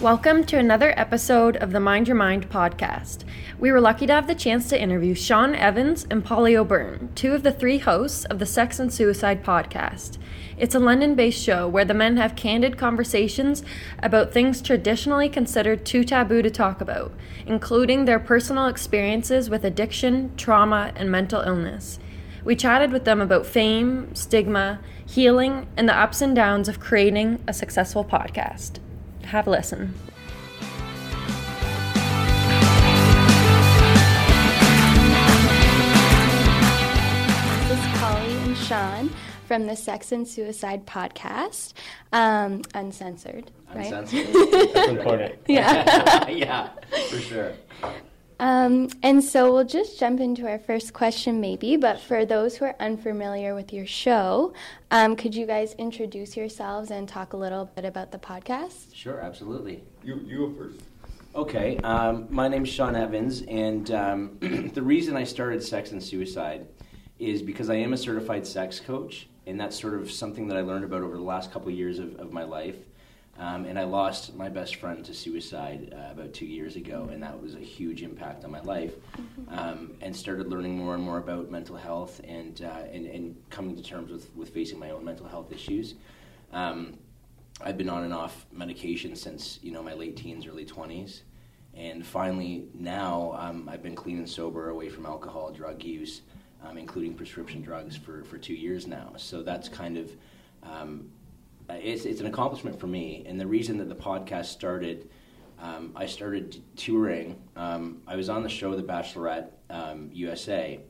Welcome to another episode of the Mind Your Mind podcast. We were lucky to have the chance to interview Shawn Evans and Polly O'Byrne, two of the three hosts of the Sex and Suicide podcast. It's a London based show where the men have candid conversations about things traditionally considered too taboo to talk about, including their personal experiences with addiction, trauma, and mental illness. We chatted with them about fame, stigma, healing, and the ups and downs of creating a successful podcast. Have a listen. This is Polly and Shawn from the Sex and Suicide podcast, um, uncensored, right? Uncensored. That's important. Yeah. yeah, for sure. Um, and so we'll just jump into our first question, maybe. But for those who are unfamiliar with your show, um, could you guys introduce yourselves and talk a little bit about the podcast? Sure, absolutely. You, you go first. Okay, um, my name's Shawn Evans, and um, the reason I started Sex and Suicide is because I am a certified sex coach, and that's sort of something that I learned about over the last couple of years of, of my life. Um, and I lost my best friend to suicide uh, about two years ago, and that was a huge impact on my life. Um, and started learning more and more about mental health and, uh, and, and coming to terms with, with facing my own mental health issues. Um, I've been on and off medication since you know my late teens, early twenties, and finally now um, I've been clean and sober, away from alcohol, drug use, um, including prescription drugs for, for two years now. So that's kind of um, it's it's an accomplishment for me. And the reason that the podcast started, um, I started touring. Um, I was on the show The Bachelorette um, USA,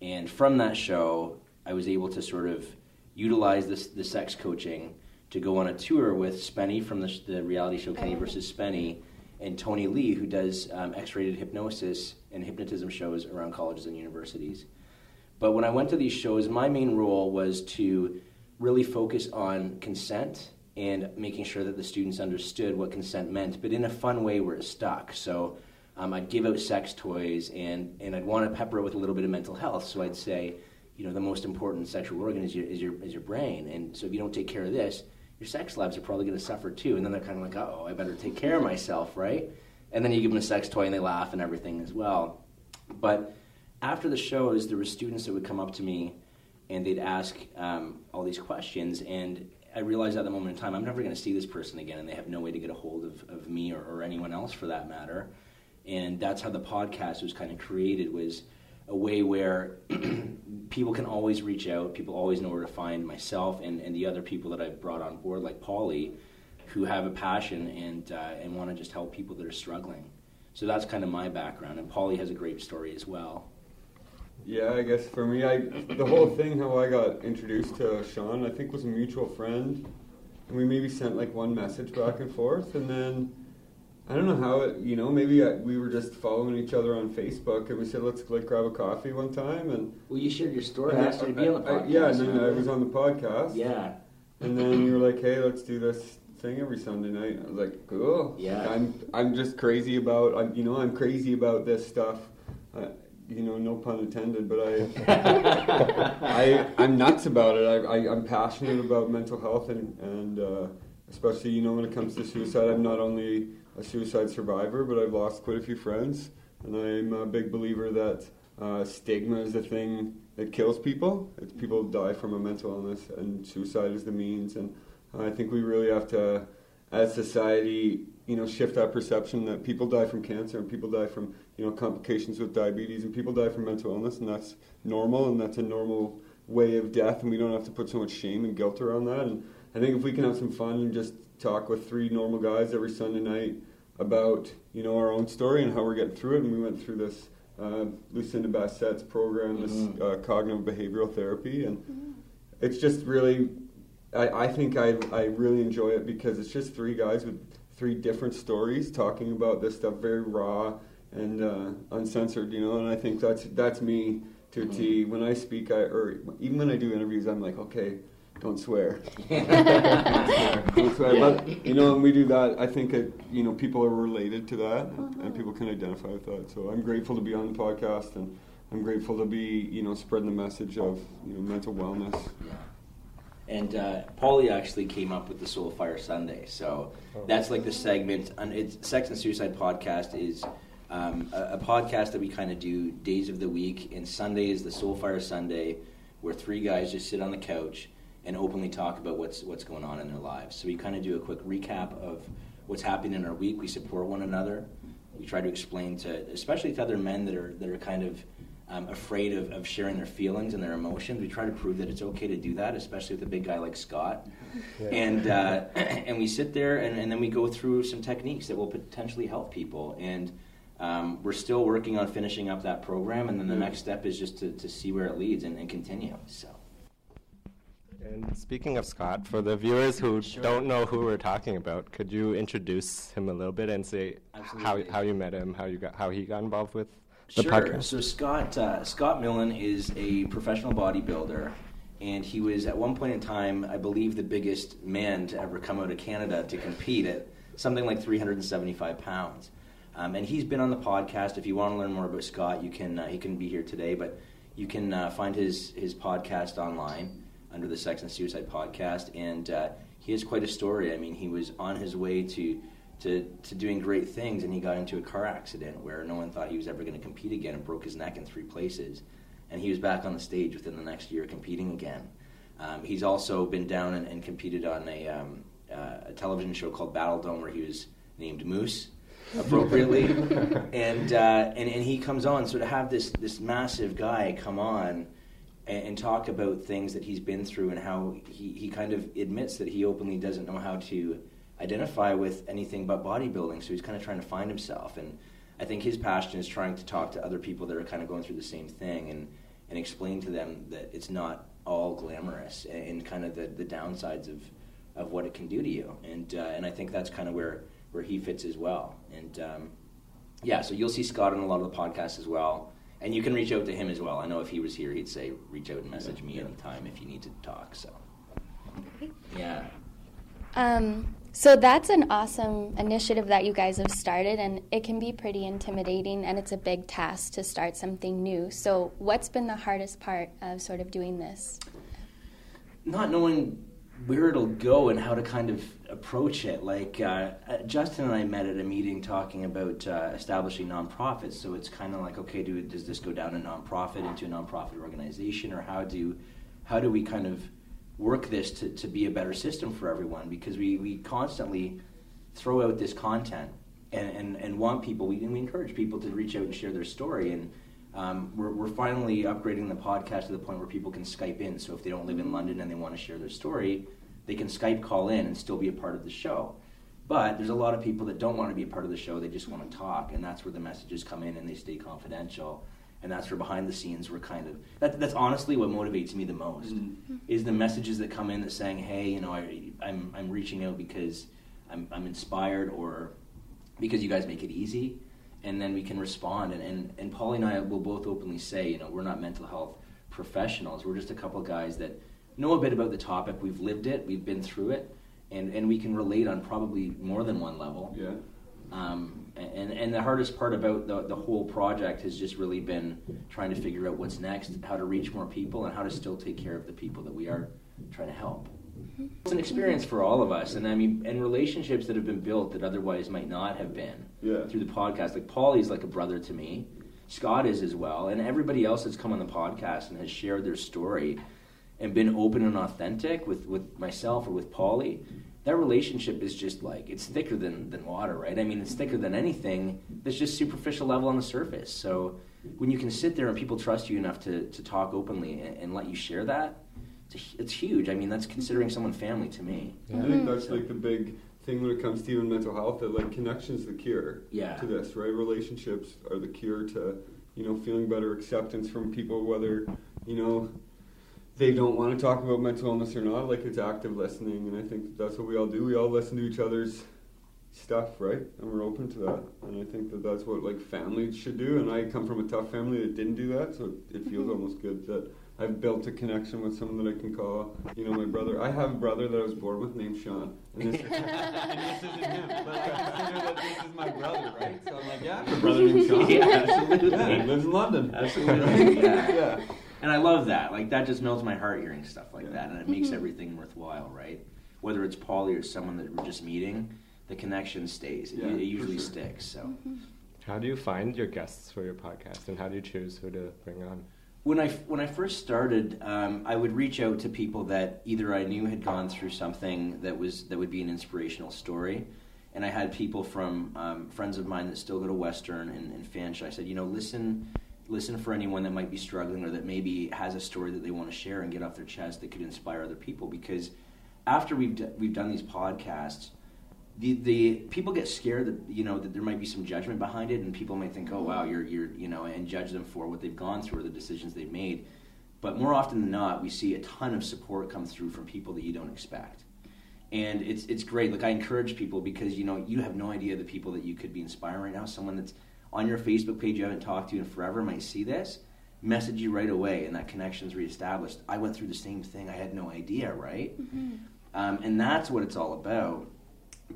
and from that show, I was able to sort of utilize this the sex coaching to go on a tour with Spenny from the, the reality show Kenny versus Spenny, and Tony Lee, who does um, X-rated hypnosis and hypnotism shows around colleges and universities. But when I went to these shows, my main role was to really focus on consent and making sure that the students understood what consent meant, but in a fun way where it stuck. So um, I'd give out sex toys, and, and I'd want to pepper it with a little bit of mental health. So I'd say, you know, the most important sexual organ is your, is your, is your brain. And so if you don't take care of this, your sex lives are probably going to suffer too. And then they're kind of like, oh, I better take care of myself, right? And then you give them a sex toy and they laugh and everything as well. But after the shows, there were students that would come up to me and they'd ask um, all these questions. And I realized at the moment in time, I'm never going to see this person again, and they have no way to get a hold of, of me or, or anyone else for that matter. And that's how the podcast was kind of created was a way where people can always reach out. People always know where to find myself and, and the other people that I've brought on board, like Polly, who have a passion and, uh, and want to just help people that are struggling. So that's kind of my background. And Polly has a great story as well. Yeah, I guess for me, I the whole thing how I got introduced to Shawn, I think was a mutual friend, and we maybe sent like one message back and forth, and then I don't know how it, you know, maybe I, we were just following each other on Facebook, and we said let's like grab a coffee one time, and Well, you shared your story. and I you to be on the I- podcast. yeah, and then I was on the podcast, Yeah. and then you were like, hey, let's do this thing every Sunday night. I was like, cool. Yeah. I'm I'm just crazy about I'm you know I'm crazy about this stuff. Uh, you know, no pun intended, but I I I'm nuts about it. I, I I'm passionate about mental health and and uh, especially you know when it comes to suicide. I'm not only a suicide survivor, but I've lost quite a few friends, and I'm a big believer that uh, stigma is the thing that kills people. It's people die from a mental illness, and suicide is the means. And I think we really have to, as society, you know, shift that perception that people die from cancer and people die from you know complications with diabetes and people die from mental illness, and that's normal and that's a normal way of death, and we don't have to put so much shame and guilt around that. And I think if we can have some fun and just talk with three normal guys every Sunday night about you know our own story and how we're getting through it, and we went through this uh, Lucinda Bassett's program, this Mhm. uh, cognitive behavioral therapy, and it's just really I, I think I, I really enjoy it because it's just three guys with three different stories talking about this stuff very raw and uh, uncensored, you know. And I think that's that's me to a T. When I speak, I or even when I do interviews, I'm like, okay, don't swear, don't swear. But you know, when we do that, I think it, you know people are related to that, and people can identify with that. So I'm grateful to be on the podcast, and I'm grateful to be you know spreading the message of you know mental wellness. And uh, Paulie actually came up with the Soul Fire Sunday. So Oh. that's like the segment. And it's Sex and Suicide podcast is um, a, a podcast that we kind of do days of the week. And Sunday is the Soul Fire Sunday, where three guys just sit on the couch and openly talk about what's what's going on in their lives. So we kind of do a quick recap of what's happening in our week. We support one another. We try to explain to, especially to other men that are that are kind of um, afraid of, of sharing their feelings and their emotions. We try to prove that it's okay to do that, especially with a big guy like Scott. Yeah. And uh, and we sit there and, and then we go through some techniques that will potentially help people. And um, we're still working on finishing up that program. And then the next step is just to, to see where it leads and, and continue. So. And speaking of Scott, for the viewers who Sure. don't know who we're talking about, could you introduce him a little bit and say how, how you met him, how you got how he got involved with the Sure. podcast? So Scott uh, Scott Millen is a professional bodybuilder, and he was at one point in time, I believe, the biggest man to ever come out of Canada to compete at something like 375 pounds. Um, and he's been on the podcast. If you want to learn more about Scott, you can. Uh, he can be here today, but you can uh, find his his podcast online under the Sex and Suicide podcast, and uh, he has quite a story. I mean, he was on his way to to, to doing great things, and he got into a car accident where no one thought he was ever going to compete again, and broke his neck in three places. And he was back on the stage within the next year competing again. Um, he's also been down and, and competed on a, um, uh, a television show called Battle Dome where he was named Moose appropriately. and, uh, and and he comes on, so to have this this massive guy come on and, and talk about things that he's been through and how he, he kind of admits that he openly doesn't know how to identify with anything but bodybuilding. So he's kind of trying to find himself. And I think his passion is trying to talk to other people that are kind of going through the same thing and, and explain to them that it's not all glamorous and, and kind of the, the downsides of, of what it can do to you. And, uh, and I think that's kind of where, where he fits as well. And um, yeah, so you'll see Scott on a lot of the podcasts as well. And you can reach out to him as well. I know if he was here, he'd say, reach out and message me anytime if you need to talk. So, yeah. Um, so that's an awesome initiative that you guys have started, and it can be pretty intimidating, and it's a big task to start something new. So, what's been the hardest part of sort of doing this? not knowing where it'll go and how to kind of approach it. Like uh, uh, Justin and I met at a meeting talking about uh, establishing nonprofits. So it's kind of like, okay, do does this go down a nonprofit into a nonprofit organization, or how do how do we kind of work this to, to be a better system for everyone? Because we, we constantly throw out this content and, and, and want people, we, we encourage people to reach out and share their story. And um, we're, we're finally upgrading the podcast to the point where people can Skype in. So if they don't live in London and they want to share their story, they can Skype call in and still be a part of the show. But there's a lot of people that don't want to be a part of the show. They just want to talk, and that's where the messages come in and they stay confidential. And that's where behind the scenes we're kind of that, that's honestly what motivates me the most is the messages that come in that saying, hey, you know, I, I'm I'm reaching out because I'm I'm inspired or because you guys make it easy, and then we can respond. And and and Paulie and I will both openly say, you know, we're not mental health professionals. We're just a couple guys that know a bit about the topic. We've lived it. We've been through it, and and we can relate on probably more than one level. Yeah. Um, and, and the hardest part about the, the whole project has just really been trying to figure out what's next, how to reach more people, and how to still take care of the people that we are trying to help. It's an experience for all of us, and I mean, and relationships that have been built that otherwise might not have been Yeah. through the podcast. Like Paulie's like a brother to me, Scott is as well, and everybody else that's come on the podcast and has shared their story and been open and authentic with, with myself or with Paulie, that relationship is just like it's thicker than, than water, right? I mean, it's thicker than anything that's just superficial level on the surface. So when you can sit there and people trust you enough to, to talk openly and, and let you share that, it's, a- it's huge. I mean, that's considering someone family to me. I think that's like the big thing when it comes to even mental health. That like connection's the cure Yeah. to this, right? Relationships are the cure to you know feeling better acceptance from people, whether you know they don't want to talk about mental illness or not. Like it's active listening, and I think that's what we all do. We all listen to each other's stuff, right? And we're open to that. And I think that that's what like families should do. And I come from a tough family that didn't do that, so it feels mm-hmm. almost good that I've built a connection with someone that I can call, you know, my brother. I have a brother that I was born with named Sean. And this, and this isn't him, but I consider that this is my brother, right? So I'm like, yeah, I have a brother named Sean. Yeah, absolutely. Yeah, he lives in London. Absolutely, Right? yeah. yeah. And I love that. Like that just melts my heart hearing stuff like Yeah. that, and it makes everything worthwhile, right? Whether it's Polly or someone that we're just meeting, the connection stays. It, Yeah, it for usually sure. sticks. So. Mm-hmm. How do you find your guests for your podcast, and how do you choose who to bring on? When I when I first started, um, I would reach out to people that either I knew had gone through something that was that would be an inspirational story, and I had people from um, friends of mine that still go to Western and, and Fanshawe. I said, you know, listen, listen for anyone that might be struggling or that maybe has a story that they want to share and get off their chest that could inspire other people. Because after we've d- we've done these podcasts, the the people get scared that you know that there might be some judgment behind it, and people might think, oh wow, you're you're you know, and judge them for what they've gone through or the decisions they've made. But more often than not, we see a ton of support come through from people that you don't expect, and it's it's great. Like I encourage people because you know you have no idea the people that you could be inspiring right now. Someone that's on your Facebook page you haven't talked to in forever might see this, message you right away, and that connection connection's reestablished. I went through the same thing. I had no idea, right? Um, and that's what it's all about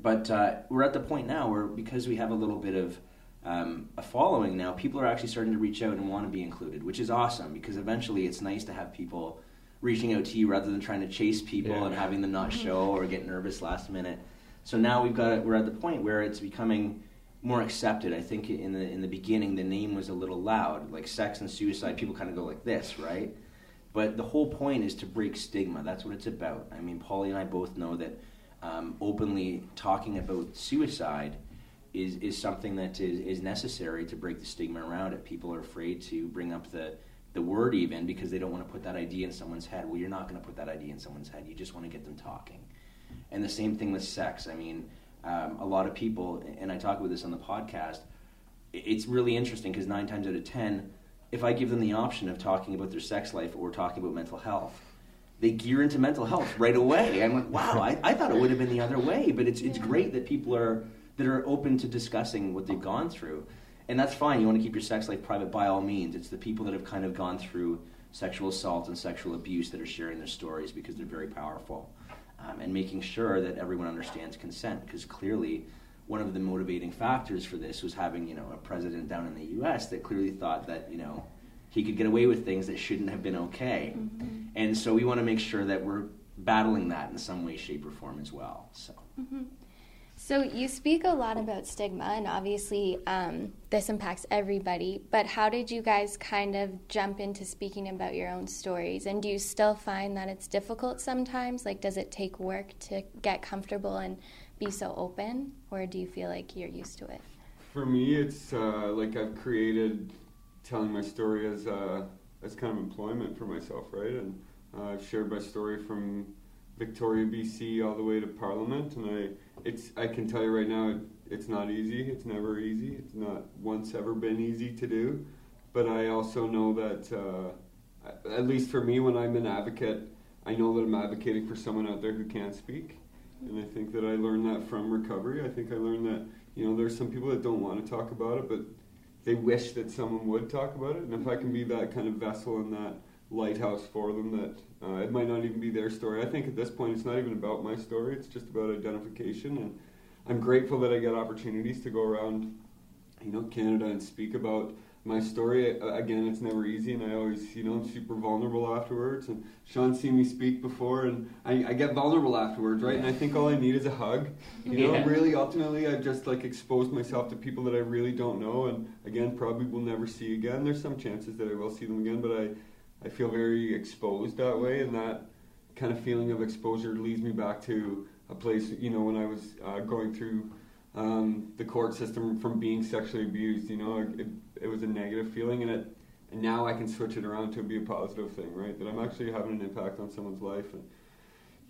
but uh, we're at the point now where because we have a little bit of um, a following now, people are actually starting to reach out and want to be included, which is awesome because eventually it's nice to have people reaching out to you rather than trying to chase people Yeah. and having them not show or get nervous last minute. So now we've got it, we're at the point where it's becoming more accepted. I think in the in the beginning the name was a little loud, like sex and suicide. People kind of go like this, right? But the whole point is to break stigma. That's what it's about. I mean, Polly and I both know that um, openly talking about suicide is, is something that is, is necessary to break the stigma around it. People are afraid to bring up the, the word even because they don't want to put that idea in someone's head. Well, you're not going to put that idea in someone's head. You just want to get them talking. And the same thing with sex. I mean, um, a lot of people, and I talk about this on the podcast, it's really interesting because nine times out of ten, if I give them the option of talking about their sex life or talking about mental health, they gear into mental health right away. I'm like, wow, I, I thought it would have been the other way, but it's it's great that people are that are open to discussing what they've gone through, and that's fine. You want to keep your sex life private by all means. It's the people that have kind of gone through sexual assault and sexual abuse that are sharing their stories because they're very powerful, um, and making sure that everyone understands consent because clearly. One of the motivating factors for this was having, you know, a president down in the U.S. that clearly thought that, you know, he could get away with things that shouldn't have been okay. And so we want to make sure that we're battling that in some way, shape, or form as well. So So you speak a lot about stigma, and obviously um, this impacts everybody. But how did you guys kind of jump into speaking about your own stories? And do you still find that it's difficult sometimes? Like, does it take work to get comfortable and be so open, or do you feel like you're used to it? For me, it's uh, like I've created telling my story as uh, as kind of employment for myself, right? And uh, I've shared my story from Victoria, BC, all the way to Parliament, and I it's I can tell you right now, it, it's not easy. It's never easy. It's not once ever been easy to do, but I also know that uh, at least for me, when I'm an advocate, I know that I'm advocating for someone out there who can't speak. And I think that I learned that from recovery. I think I learned that, you know, there's some people that don't want to talk about it, but they wish that someone would talk about it. And if I can be that kind of vessel and that lighthouse for them, that uh, it might not even be their story. I think at this point, it's not even about my story, it's just about identification. And I'm grateful that I get opportunities to go around, you know, Canada and speak about my story. Again, it's never easy, and I always, you know, I'm super vulnerable afterwards. And Shawn's seen me speak before, and I, I get vulnerable afterwards, right? And I think all I need is a hug. You know, Yeah. really, ultimately, I've just like exposed myself to people that I really don't know, and again, probably will never see again. There's some chances that I will see them again, but I, I feel very exposed that way, and that kind of feeling of exposure leads me back to a place, you know, when I was uh, going through um, the court system from being sexually abused. You know, it, it was a negative feeling, and it and now I can switch it around to be a positive thing, right? That I'm actually having an impact on someone's life, and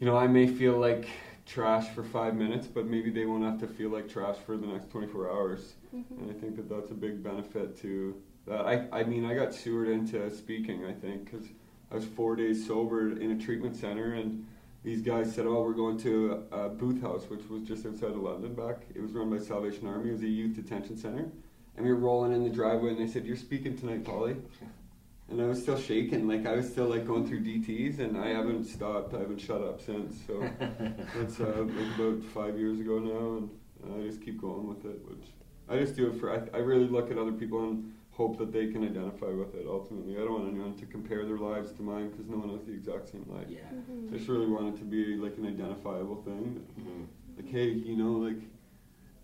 you know, I may feel like trash for five minutes, but maybe they won't have to feel like trash for the next 24 hours. And I think that that's a big benefit to. I, I mean, I got sewered into speaking, I think, because I was four days sober in a treatment center, and these guys said, "Oh, we're going to a, a booth house, which was just outside of London. Back, it was run by Salvation Army. It was a youth detention center, and we were rolling in the driveway, and they said, "You're speaking tonight, Polly." And I was still shaking, like I was still like going through DTS, and I haven't stopped. I haven't shut up since. So that's uh, like about five years ago now, and I just keep going with it. Which I just do it for. I, I really look at other people and hope that they can identify with it ultimately. I don't want anyone to compare their lives to mine because no one has the exact same life. Yeah. I just really want it to be like an identifiable thing. Mhm. Like, hey, you know, like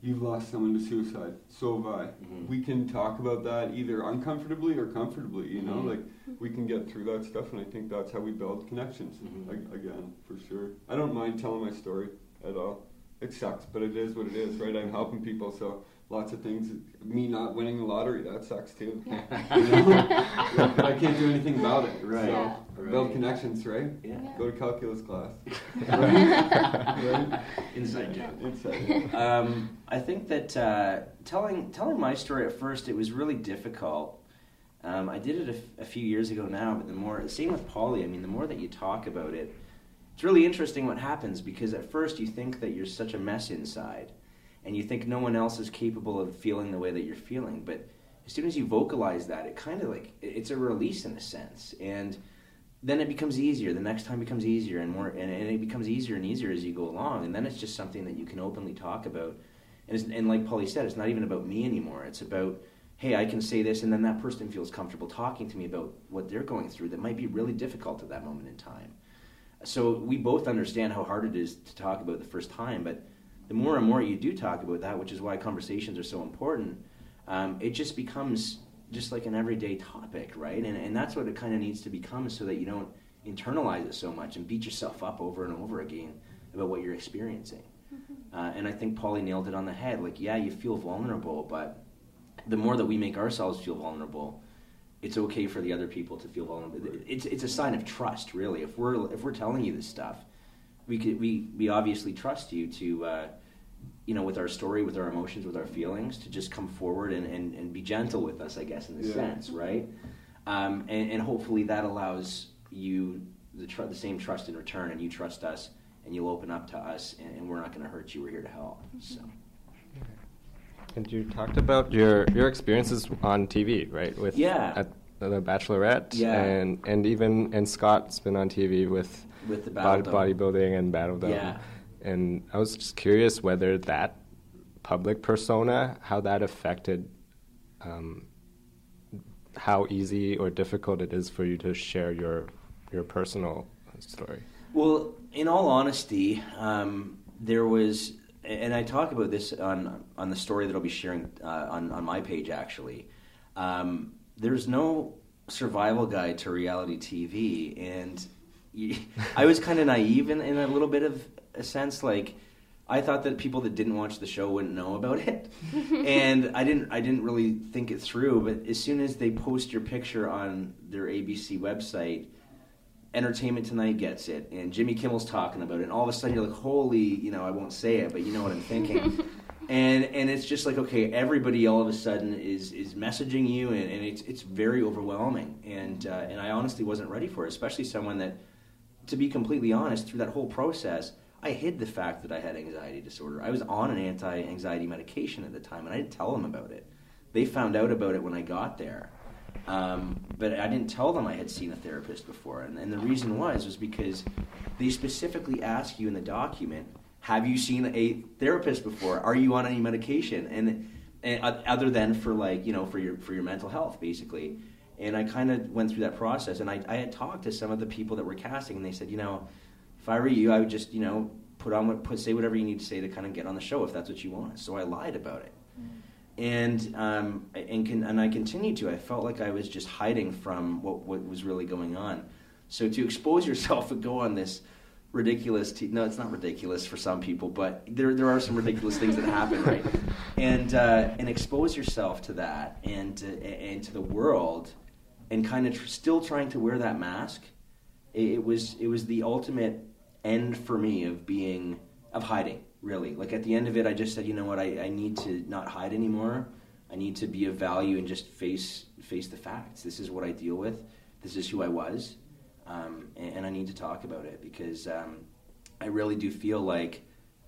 you've lost someone to suicide. So have I. Mhm. We can talk about that either uncomfortably or comfortably. You know, Mhm. like we can get through that stuff, and I think that's how we build connections. Mhm. a- again, for sure. I don't mind telling my story at all. It sucks, but it is what it is, right? I'm helping people, so lots of things. Me not winning the lottery, that sucks too. You know? Yeah, but I can't do anything about it. Right. So Yeah. build connections, right? Yeah. Go to calculus class. right. Inside joke. Inside. Um, I think that uh, telling telling my story at first it was really difficult. Um, I did it a, f- a few years ago now, but the more same with Polly. I mean, the more that you talk about it, it's really interesting what happens because at first you think that you're such a mess inside, and you think no one else is capable of feeling the way that you're feeling. But as soon as you vocalize that, it kind of like it's a release in a sense, and then it becomes easier. The next time becomes easier and more, and, and it becomes easier and easier as you go along. And then it's just something that you can openly talk about. And, and like Polly said, it's not even about me anymore. It's about, hey, I can say this, and then that person feels comfortable talking to me about what they're going through that might be really difficult at that moment in time. So we both understand how hard it is to talk about the first time, but the more and more you do talk about that, which is why conversations are so important, um, it just becomes just like an everyday topic, right? And, and that's what it kind of needs to become so that you don't internalize it so much and beat yourself up over and over again about what you're experiencing. Uh, and I think Polly nailed it on the head. Like, yeah, you feel vulnerable, but the more that we make ourselves feel vulnerable, it's okay for the other people to feel vulnerable. It's, it's a sign of trust, really. If we're if we're telling you this stuff, we could we, we obviously trust you to uh, you know with our story, with our emotions, with our feelings, to just come forward and, and, and be gentle with us, I guess, in a Yeah. sense, right? Um, and, and hopefully that allows you the tr- the same trust in return, and you trust us, and you'll open up to us, and, and we're not going to hurt you. We're here to help. So. And you talked about your your experiences on TV, right? With Yeah. at the Bachelorette, Yeah. and and even and Scott's been on TV with With the body, Battle Dome. bodybuilding and Battle Dome. Yeah. And I was just curious whether that public persona, how that affected um, how easy or difficult it is for you to share your your personal story. Well, in all honesty, um, there was, and I talk about this on on the story that I'll be sharing uh, on on my page. Actually, um, there's no survival guide to reality TV, and I was kind of naive in, in a little bit of a sense. Like, I thought that people that didn't watch the show wouldn't know about it, and I didn't. I didn't really think it through. But as soon as they post your picture on their ABC website. Entertainment Tonight gets it, and Jimmy Kimmel's talking about it, and all of a sudden you're like, "Holy!" You know, I won't say it, but you know what I'm thinking. and and it's just like, okay, everybody all of a sudden is is messaging you, and, and it's it's very overwhelming, and uh, and I honestly wasn't ready for it, especially someone that, to be completely honest, through that whole process, I hid the fact that I had anxiety disorder. I was on an anti-anxiety medication at the time, and I didn't tell them about it. They found out about it when I got there. Um, but I didn't tell them I had seen a therapist before, and, and the reason was was because they specifically ask you in the document, "Have you seen a therapist before? Are you on any medication?" And, and uh, other than for like you know for your for your mental health, basically. And I kind of went through that process, and I, I had talked to some of the people that were casting, and they said, you know, if I were you, I would just you know put on what put say whatever you need to say to kind of get on the show if that's what you want. So I lied about it and um, and can, and I continued to. I felt like I was just hiding from what what was really going on. So to expose yourself and go on this ridiculous. No, it's not ridiculous for some people, but there there are some ridiculous things that happen, right? And uh, and expose yourself to that and uh, and to the world, and kind of tr- still trying to wear that mask. It, it was it was the ultimate end for me of being of hiding really like at the end of it i just said you know what i, I need to not hide anymore i need to be of value and just face face the facts this is what i deal with this is who i was um, and, and i need to talk about it because um, i really do feel like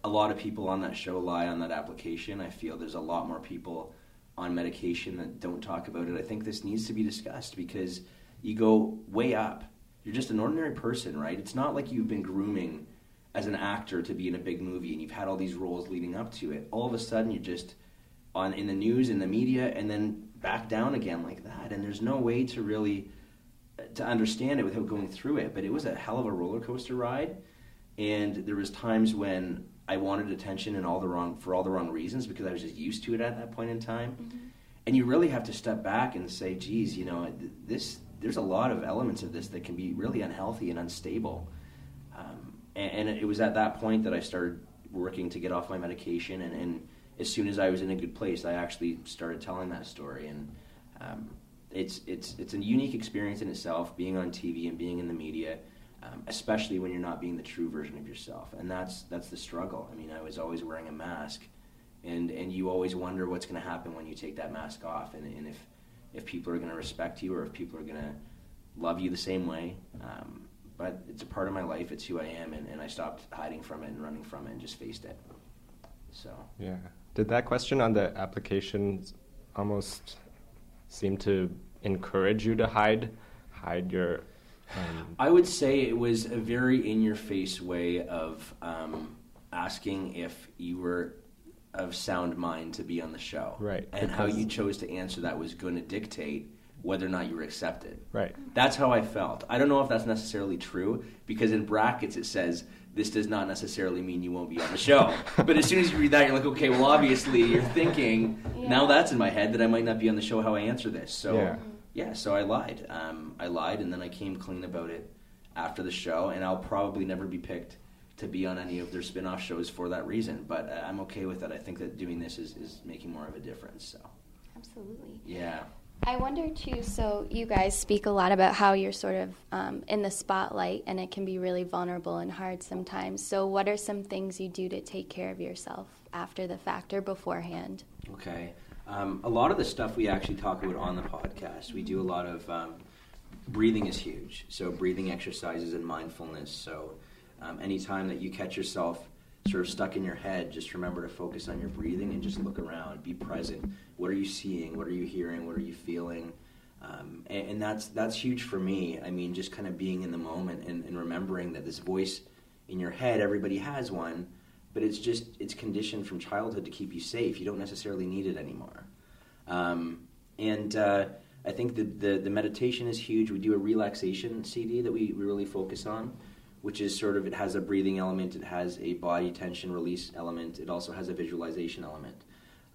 a lot of people on that show lie on that application. I feel there's a lot more people on medication that don't talk about it. I think this needs to be discussed because you go way up. You're just an ordinary person right? It's not like you've been grooming as an actor to be in a big movie and you've had all these roles leading up to it. All of a sudden you're just on in the news in the media and then back down again like that. And there's no way to really to understand it without going through it. But it was a hell of a roller coaster ride, and there was times when I wanted attention and all the wrong for all the wrong reasons because I was just used to it at that point in time. Mm-hmm. And you really have to step back and say, "Geez, you know, this." There's a lot of elements of this that can be really unhealthy and unstable. Um, and, and, it was at that point that I started working to get off my medication. And, and, as soon as I was in a good place, I actually started telling that story. And um, it's it's it's a unique experience in itself, being on TV and being in the media um, especially when you're not being the true version of yourself. And that's that's the struggle. I mean, I was always wearing a mask, and and you always wonder what's going to happen when you take that mask off, and, and if if people are going to respect you or if people are going to love you the same way. Um, but it's a part of my life. It's who I am, and, and I stopped hiding from it and running from it and just faced it. So yeah, did that question on the application almost seem to encourage you to hide hide your um, I would say it was a very in your face way of um, asking if you were of sound mind to be on the show. Right. And how you chose to answer that was going to dictate whether or not you were accepted. Right. That's how I felt. I don't know if that's necessarily true because in brackets it says this does not necessarily mean you won't be on the show. but as soon as you read that, you're like, okay, well, obviously you're thinking yeah. now that's in my head that I might not be on the show how I answer this. So. Yeah yeah, so I lied. Um, I lied, and then I came clean about it after the show, and I'll probably never be picked to be on any of their spin-off shows for that reason. But uh, I'm okay with that. I think that doing this is, is making more of a difference. So absolutely. Yeah. I wonder too. So you guys speak a lot about how you're sort of um, in the spotlight, and it can be really vulnerable and hard sometimes. So what are some things you do to take care of yourself after the fact or beforehand? Okay. Um, a lot of the stuff we actually talk about on the podcast, we do a lot of um, breathing is huge. So breathing exercises and mindfulness. So um, anytime that you catch yourself sort of stuck in your head, just remember to focus on your breathing and just look around, be present. What are you seeing? What are you hearing? What are you feeling? Um, and, and, that's that's huge for me. I mean, just kind of being in the moment and, and remembering that this voice in your head, everybody has one but it's just it's conditioned from childhood to keep you safe. You don't necessarily need it anymore. Um, and uh, I think the, the, the meditation is huge. We do a relaxation CD that we, we really focus on, which is sort of it has a breathing element, it has a body tension release element, it also has a visualization element.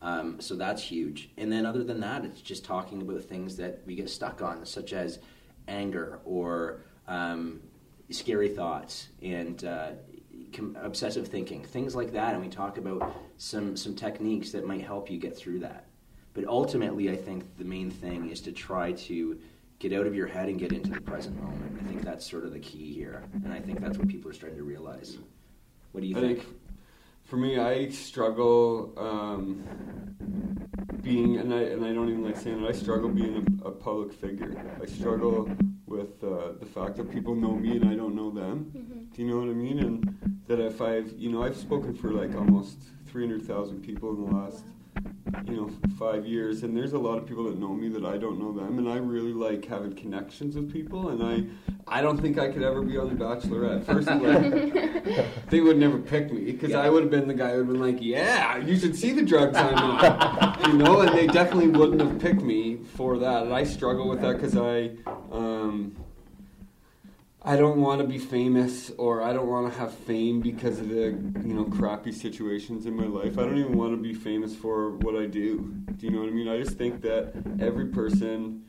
Um, so that's huge. And then other than that, it's just talking about things that we get stuck on, such as anger or um, scary thoughts and uh, obsessive thinking, things like that, and we talk about some some techniques that might help you get through that. But ultimately, I think the main thing is to try to get out of your head and get into the present moment. I think that's sort of the key here, and I think that's what people are starting to realize. What do you I think? think for me, I struggle um, being, and I and I don't even like saying it. I struggle being a, a public figure. I struggle with uh, the fact that people know me and I don't know them. Mm-hmm. Do you know what I mean? And that if I've, you know, I've spoken for like almost 300,000 people in the last, you know, five years, and there's a lot of people that know me that I don't know them, and I really like having connections with people, and I, I don't think I could ever be on The Bachelorette. First of all, they would never pick me because yeah. I would have been the guy who would have been like, "Yeah, you should see the drugs I'm on," you know, and they definitely wouldn't have picked me for that. And I struggle with that because I, um, I don't want to be famous or I don't want to have fame because of the you know crappy situations in my life. I don't even want to be famous for what I do. Do you know what I mean? I just think that every person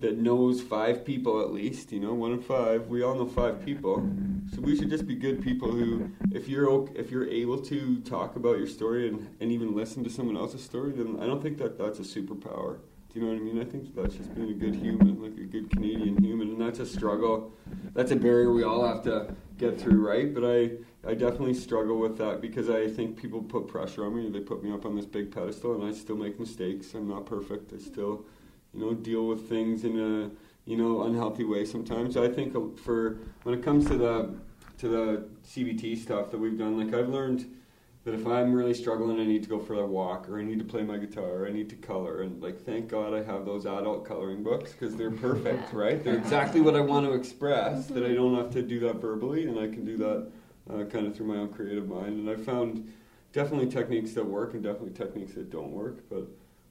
that knows five people at least, you know, one in five, we all know five people. So we should just be good people who, if you're if you're able to talk about your story and, and even listen to someone else's story, then I don't think that that's a superpower. Do you know what I mean? I think that's just being a good human, like a good Canadian human, and that's a struggle. That's a barrier we all have to get through, right? But I, I definitely struggle with that because I think people put pressure on me. They put me up on this big pedestal, and I still make mistakes. I'm not perfect. I still you know, deal with things in a you know unhealthy way sometimes. I think uh, for when it comes to the to the CBT stuff that we've done, like I've learned that if I'm really struggling, I need to go for a walk, or I need to play my guitar, or I need to color, and like thank God I have those adult coloring books because they're perfect, right? They're exactly what I want to express. That I don't have to do that verbally, and I can do that uh, kind of through my own creative mind. And I found definitely techniques that work and definitely techniques that don't work, but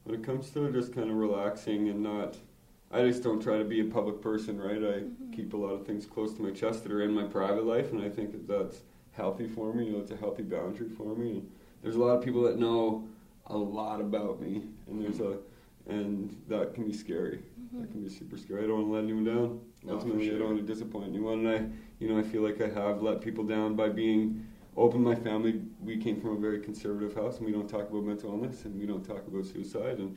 when it comes to just kind of relaxing and not, I just don't try to be a public person, right? I Mm-hmm. keep a lot of things close to my chest that are in my private life, and I think that that's healthy for me. You know, it's a healthy boundary for me. And there's a lot of people that know a lot about me, and there's a, and that can be scary. Mm-hmm. That can be super scary. I don't want to let anyone down. No, Ultimately, I don't want to disappoint anyone, and I, you know, I feel like I have let people down by being open. My family, we came from a very conservative house, and we don't talk about mental illness, and we don't talk about suicide, and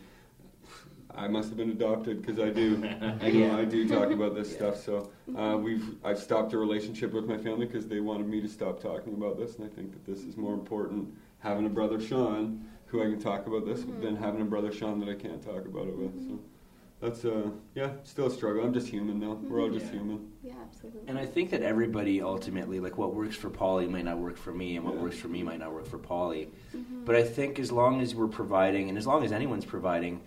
I must have been adopted because I do. You know, I do talk about this stuff. So uh, we've I've stopped a relationship with my family because they wanted me to stop talking about this, and I think that this is more important having a brother Sean who I can talk about this than having a brother Sean that I can't talk about it with. So that's uh yeah, still a struggle. I'm just human now. We're all just Yeah. human. Yeah, absolutely. And I think that everybody ultimately, like what works for Polly might not work for me, and what Yeah. works for me might not work for Polly. Mm-hmm. But I think as long as we're providing, and as long as anyone's providing,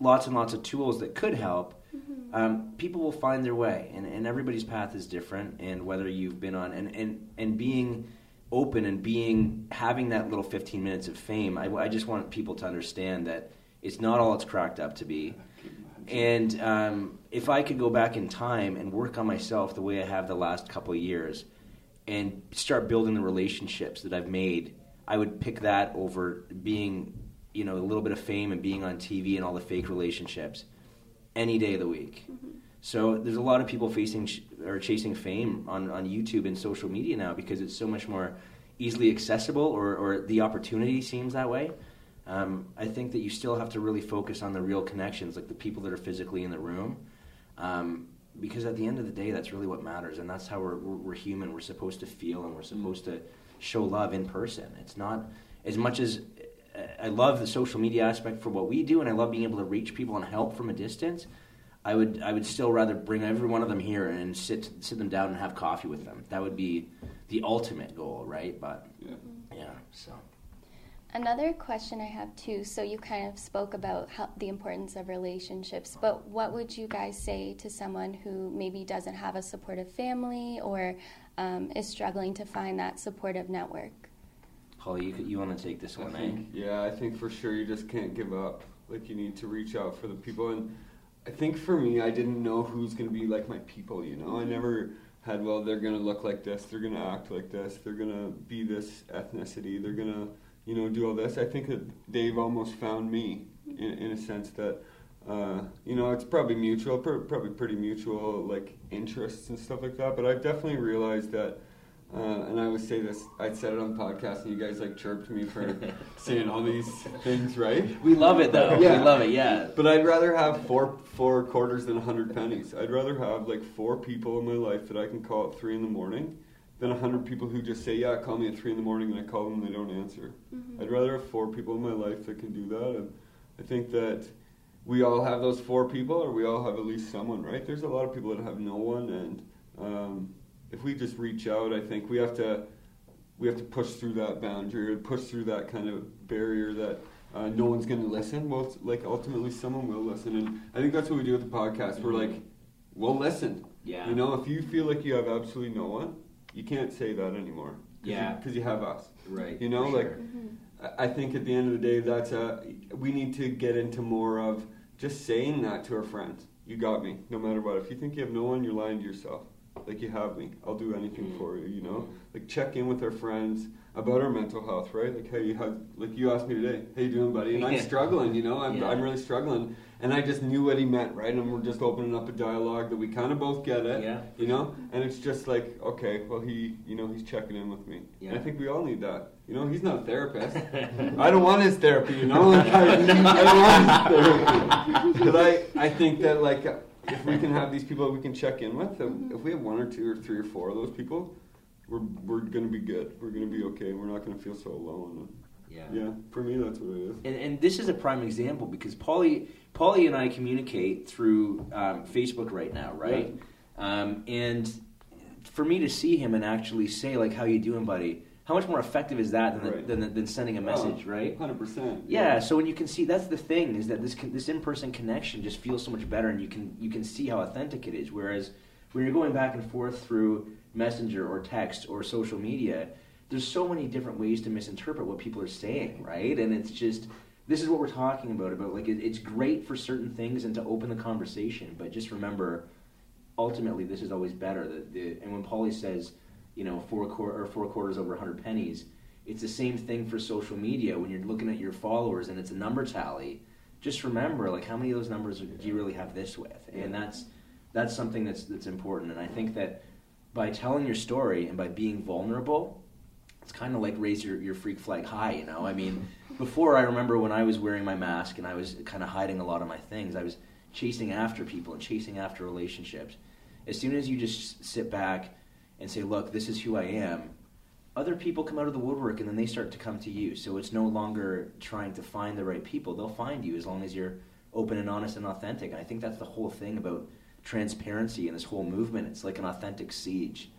lots and lots of tools that could help, Mm-hmm. um, people will find their way. And, and everybody's path is different. And whether you've been on, and, and, and being open and being, having that little 15 minutes of fame, I, I just want people to understand that it's not all it's cracked up to be. And um, if I could go back in time and work on myself the way I have the last couple of years and start building the relationships that I've made, I would pick that over being, you know, a little bit of fame and being on TV and all the fake relationships any day of the week. So there's a lot of people facing or chasing fame on, on YouTube and social media now because it's so much more easily accessible or, or the opportunity seems that way. Um, I think that you still have to really focus on the real connections, like the people that are physically in the room. Um, because at the end of the day, that's really what matters, and that's how we're, we're, we're human. We're supposed to feel, and we're supposed to show love in person. It's not as much as I love the social media aspect for what we do, and I love being able to reach people and help from a distance. I would I would still rather bring every one of them here and sit sit them down and have coffee with them. That would be the ultimate goal, right? But Yeah. yeah, so Another question I have too. So you kind of spoke about how, the importance of relationships, but what would you guys say to someone who maybe doesn't have a supportive family or um, is struggling to find that supportive network? Holly, you could- you want to take this I one, eh? think, yeah, I think for sure you just can't give up. Like you need to reach out for the people, and I think for me, I didn't know who's gonna be like my people. You know, I never had. Well, they're gonna look like this. They're gonna act like this. They're gonna be this ethnicity. They're gonna, you know, do all this. I think that Dave almost found me in, in a sense that. Uh, you know, it's probably mutual, pr- probably pretty mutual, like interests and stuff like that. But I've definitely realized that uh, and I always say this. I said it on the podcast, and you guys like chirped me for saying all these things, right? We love it though. Yeah. We love it. Yeah. But I'd rather have four four quarters than a hundred pennies. I'd rather have like four people in my life that I can call at three in the morning than a hundred people who just say, "Yeah, call me at three in the morning," and I call them and they don't answer. I'd rather have four people in my life that can do that, and I think that we all have those four people, or we all have at least someone, right? There's a lot of people that have no one, and um, if we just reach out, I think we have to we have to push through that boundary or push through that kind of barrier that uh, no one's going to listen. Well, it's like ultimately someone will listen, and I think that's what we do with the podcast. We're like, we'll listen. Yeah. You know, if you feel like you have absolutely no one, you can't say that anymore. Cause Yeah. Because you, have us. Right. You know, like sure. I- I think at the end of the day, that's a we need to get into more of just saying that to our friends. You got me, no matter what. If you think you have no one, you're lying to yourself. Like you have me, I'll do anything mm. for you. You know, like check in with our friends about our mental health, right? Like hey, you have like you asked me today, how you doing, buddy? And I'm struggling. You know, I'm Yeah. I'm really struggling. And I just knew what he meant, right? And we're just opening up a dialogue that we kind of both get it, Yeah. you know. And it's just like, okay, well, he, you know, he's checking in with me. And I think we all need that. You know, he's not a therapist. I don't want his therapy, you know. Like, I, I don't want his therapy. But I, I think that like if we can have these people that we can check in with, um, if we have one or two or three or four of those people, we're we're gonna be good. We're gonna be okay. We're not gonna feel so alone. Yeah. Yeah, for me that's what it is. And, and this is a prime example because Polly, Polly and I communicate through um, Facebook right now, right? Um, and for me to see him and actually say like, "How you doing, buddy?" How much more effective is that than Right. than, than sending a oh, message, right? Hundred percent. Yeah, so when you can see that's the thing is that this this in person connection just feels so much better, and you can you can see how authentic it is. Whereas when you're going back and forth through messenger or text or social media, there's so many different ways to misinterpret what people are saying, right? And it's just this is what we're talking about. About like it, it's great for certain things and to open the conversation, but just remember, ultimately, this is always better. The, the, and when Polly says, you know, four quar- or four quarters over hundred pennies, it's the same thing for social media. When you're looking at your followers and it's a number tally, just remember like how many of those numbers do you really have this with, and that's that's something that's that's important. And I think that by telling your story and by being vulnerable, it's kind of like raise your, your freak flag high, you know? I mean, before I remember when I was wearing my mask and I was kind of hiding a lot of my things, I was chasing after people and chasing after relationships. As soon as you just sit back and say, look, this is who I am, other people come out of the woodwork and then they start to come to you. So it's no longer trying to find the right people. They'll find you as long as you're open and honest and authentic. And I think that's the whole thing about transparency and this whole movement. It's like an authentic siege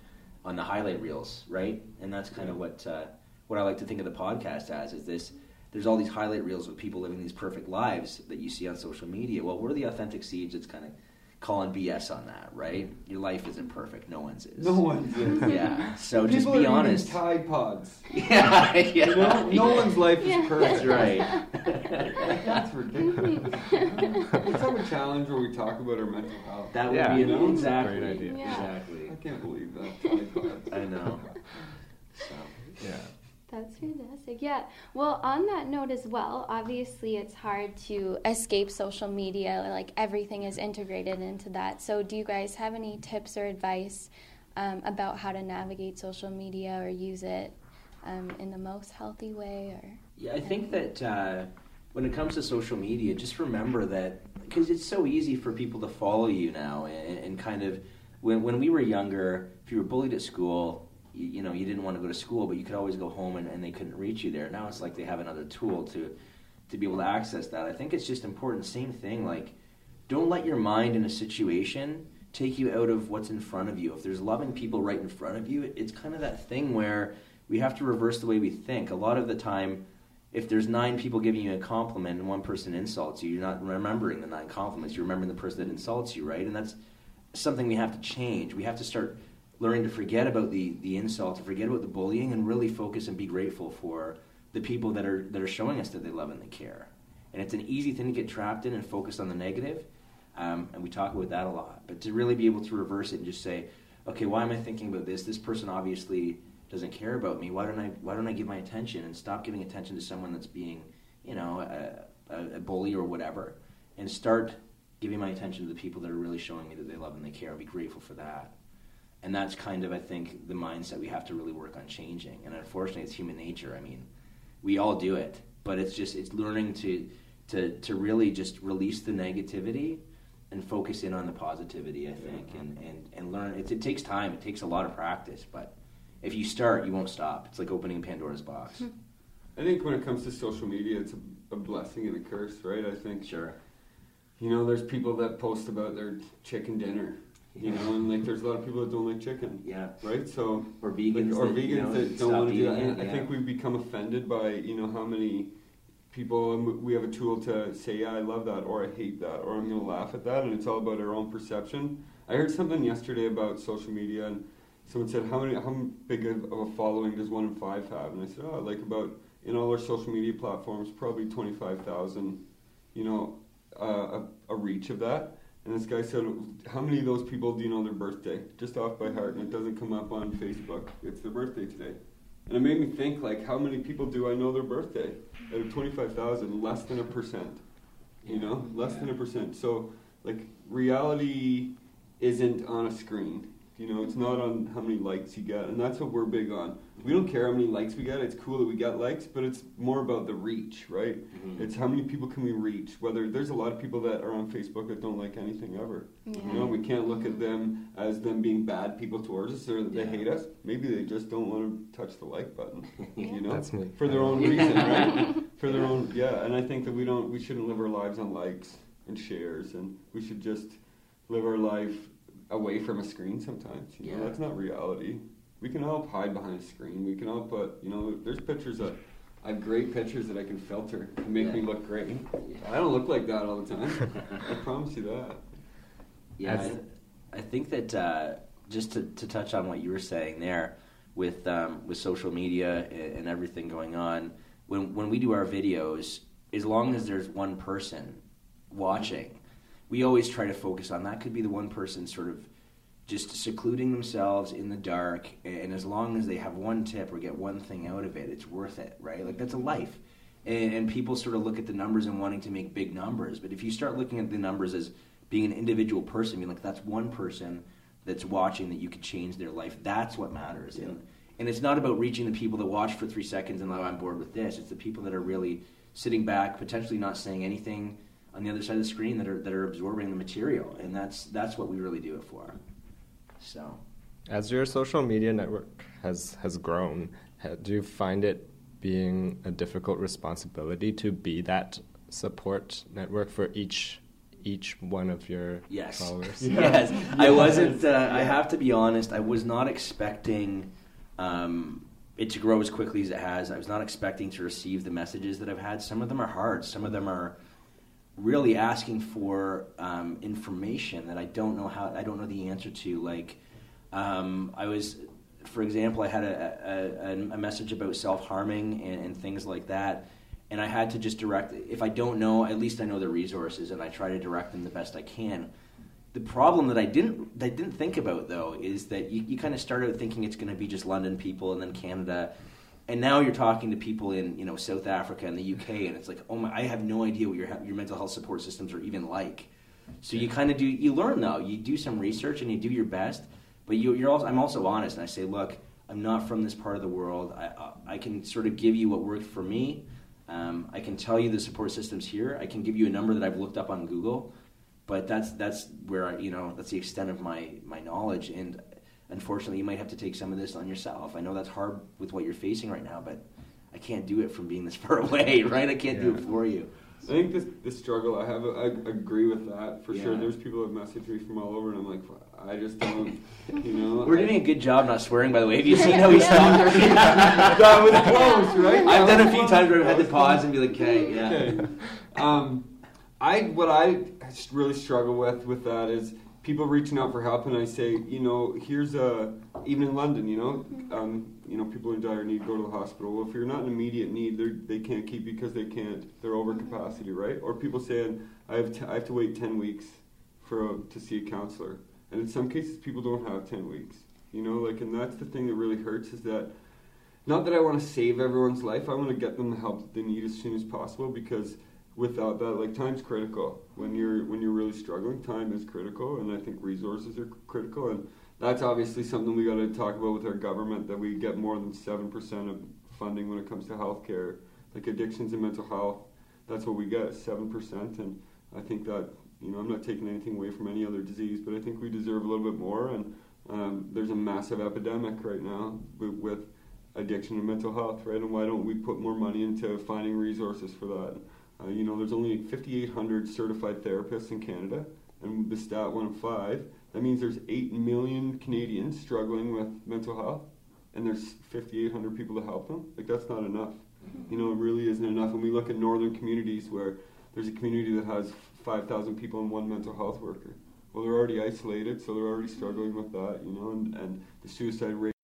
on the highlight reels, right? And that's kind of what uh, what I like to think of the podcast as is this. There's all these highlight reels of people living these perfect lives that you see on social media. Well, we're the authentic siege that's kind of calling BS on that, right? Your life isn't perfect. No one's is. No one's is. Yeah. So People just are be honest. Tide Pods. Yeah. yeah. You know, no yeah. one's life is Yeah. That's perfect. right. That's ridiculous. Let's have a challenge where we talk about our mental health. That would Yeah. be an, You know? exactly. Great idea. Yeah. Exactly. I can't believe that. Tide Pods. I know. So. Yeah. That's fantastic. Yeah. Well, on that note as well, obviously it's hard to escape social media. Like everything is integrated into that. So, do you guys have any tips or advice um, about how to navigate social media or use it um, in the most healthy way? Or Yeah, I think that uh, when it comes to social media, just remember that because it's so easy for people to follow you now, and, and kind of when when we were younger, if you were bullied at school, you, you know you didn't want to go to school, but you could always go home and, and they couldn't reach you there. Now it's like they have another tool to to be able to access that. I think it's just important. Same thing, like don't let your mind in a situation take you out of what's in front of you. If there's loving people right in front of you, it's kind of that thing where we have to reverse the way we think. A lot of the time, if there's nine people giving you a compliment and one person insults you, you're not remembering the nine compliments. You're remembering the person that insults you, right? And that's something we have to change. We have to start learning to forget about the, the insult, to forget about the bullying, and really focus and be grateful for the people that are that are showing us that they love and they care. And it's an easy thing to get trapped in and focus on the negative. Um, and we talk about that a lot. But to really be able to reverse it and just say, okay, why am I thinking about this? This person obviously doesn't care about me. Why don't I why don't I give my attention and stop giving attention to someone that's being, you know, a, a, a bully or whatever, and start giving my attention to the people that are really showing me that they love and they care and be grateful for that. And that's kind of I think the mindset we have to really work on changing. And unfortunately, it's human nature. I mean, we all do it, but it's just it's learning to to to really just release the negativity and focus in on the positivity. I think and and and learn. It, it takes time. It takes a lot of practice, but if you start, you won't stop. It's like opening Pandora's box. Hmm. I think when it comes to social media, it's a, a blessing and a curse, right? I think Sure. you know, there's people that post about their chicken dinner, you know, and like there's a lot of people that don't like chicken, Yeah. right? So Or like, vegans. or that, vegans you know, that don't want to do that. it, I think we've become offended by you know how many people we have a tool to say yeah I love that or I hate that or I'm going to laugh at that and it's all about our own perception. I heard something yesterday about social media and someone said how many how big of of a following does one in five have and I said oh like about in all our social media platforms probably twenty five thousand you know uh, a, a reach of that. And this guy said, How many of those people do you know their birthday? Just off by heart, and it doesn't come up on Facebook. It's their birthday today. And it made me think, like, how many people do I know their birthday? Out of 25,000, less than a percent. You know? Less than a percent. So, like, reality isn't on a screen. You know, it's not on how many likes you get. And that's what we're big on. We don't care how many likes we get. It's cool that we get likes, but it's more about the reach, right? Mhm. It's how many people can we reach? Whether there's a lot of people that are on Facebook that don't like anything ever. yeah. You know, we can't look at them as them being bad people towards us or that they Yeah. hate us. Maybe they just don't want to touch the like button. You know, That's me. for their own reason, right? For their own, yeah. And I think that we don't, we shouldn't live our lives on likes and shares, and we should just live our life away from a screen sometimes. You know, Yeah. that's not reality. We can all hide behind a screen. We can all put, you know, there's pictures of. I have great pictures that I can filter to make Yeah. me look great. Yeah. I don't look like that all the time. I promise you that. Yeah, As- I, I think that uh, just to, to touch on what you were saying there, with um, with social media and, and everything going on, when when we do our videos, as long as there's one person watching, we always try to focus on that. Could be the one person sort of just secluding themselves in the dark, and as long as they have one tip or get one thing out of it, it's worth it, right? Like that's a life. And, and people sort of look at the numbers and wanting to make big numbers, but if you start looking at the numbers as being an individual person, being like that's one person that's watching that you could change their life. That's what matters. Yeah. And and it's not about reaching the people that watch for three seconds and oh, I'm bored with this. It's the people that are really sitting back, potentially not saying anything on the other side of the screen that are that are absorbing the material, and that's that's what we really do it for. So, as your social media network has has grown, do you find it being a difficult responsibility to be that support network for each each one of your yes. followers? yes, I wasn't. Uh, I have to be honest. I was not expecting um, it to grow as quickly as it has. I was not expecting to receive the messages that I've had. Some of them are hard. Some of them are really asking for um, information that I don't know how. I don't know the answer to. Like, um, I was, for example, I had a, a, a message about self harming and, and things like that and I had to just direct. If I don't know, at least I know the resources, and I try to direct them the best I can. The problem that I didn't that I didn't think about though is that you, you kind of start out thinking it's going to be just London people and then Canada, and now you're talking to people in you know South Africa and the UK, and it's like, oh my, I have no idea what your your mental health support systems are even like. So you kind of do you learn though. You do some research and you do your best, but you, you're also I'm also honest and I say, look, I'm not from this part of the world. I I can sort of give you what worked for me um, I can tell you the support systems here. I can give you a number that I've looked up on Google, but that's that's where I, you know that's the extent of my my knowledge. And unfortunately, you might have to take some of this on yourself. I know that's hard with what you're facing right now, but I can't do it from being this far away, right? I can't yeah. do it for you. I think the, the struggle I have, I agree with that for yeah. sure. There's people that message me from all over, and I'm like, I just don't, you know. We're doing a good job not swearing, by the way. Have you seen how he stopped? that was close, right? I've done a few times where I've had to pause and be like, okay, yeah. Okay. Um, I what I really struggle with with that is people reaching out for help, and I say, you know, here's a even in London, you know, mm-hmm. um, you know, people in dire need go to the hospital. Well, if you're not in immediate need, they they can't keep you because they can't. They're over mm-hmm. capacity, right? Or people saying, I have t- I have to wait ten weeks for a, to see a counselor, and in some cases, people don't have ten weeks. You know, like, and that's the thing that really hurts is that. Not that I want to save everyone's life. I want to get them the help that they need as soon as possible because without that like time's critical. When you're when you're really struggling time is critical and i think resources are critical and that's obviously something we got to talk about with our government that we get more than 7% of funding when it comes to healthcare like addictions and mental health. That's what we get 7% and i think that you know i'm not taking anything away from any other disease but i think we deserve a little bit more and um, there's a massive epidemic right now with, with addiction and mental health right? And why don't we put more money into finding resources for that uh, you know, there's only 5,800 certified therapists in Canada, and the stat one of five. That means there's 8 million Canadians struggling with mental health, and there's 5,800 people to help them. Like, that's not enough. Mm-hmm. You know, it really isn't enough. When we look at northern communities where there's a community that has 5,000 people and one mental health worker. Well, they're already isolated, so they're already struggling with that, you know, and, and the suicide rate.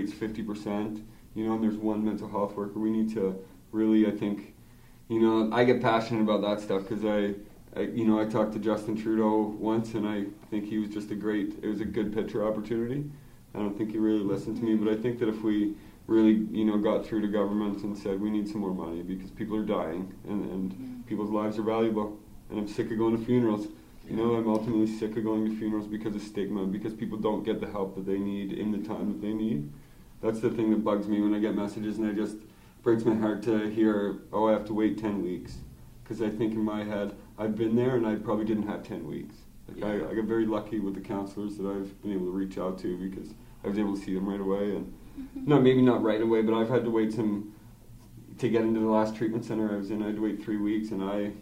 It's 50%, you know, and there's one mental health worker. We need to really, I think, you know, I get passionate about that stuff because I, I, you know, I talked to Justin Trudeau once, and I think he was just a great. It was a good pitcher opportunity, I don't think he really listened to me. But I think that if we really, you know, got through to government and said we need some more money because people are dying and, and mm-hmm. people's lives are valuable, and I'm sick of going to funerals. You know, I'm ultimately sick of going to funerals because of stigma, because people don't get the help that they need in the time that they need. That's the thing that bugs me when I get messages and I just breaks my heart to hear, oh, I have to wait 10 weeks. Because I think in my head, I've been there and I probably didn't have 10 weeks. Like I, I got very lucky with the counselors that I've been able to reach out to because I was able to see them right away. And mm-hmm. not maybe not right away, but I've had to wait some to get into the last treatment center I was in. I had to wait three weeks, and I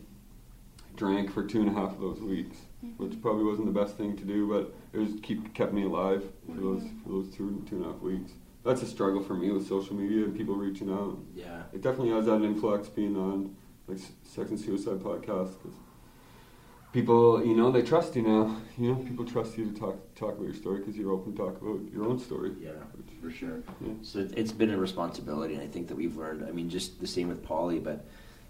drank for two and a half of those weeks, mm-hmm. which probably wasn't the best thing to do, but it was keep kept me alive for those mm-hmm. for those two two and a half weeks. That's a struggle for me with social media and people reaching out. Yeah. It definitely has that influx being on like Sex and Suicide podcast 'cause people, you know, they trust you now. You know, people trust you to talk talk about your story because you're open to talk about your own story. Yeah, for sure. Yeah. So it- it's been a responsibility, and I think that we've learned. I mean, just the same with Polly, but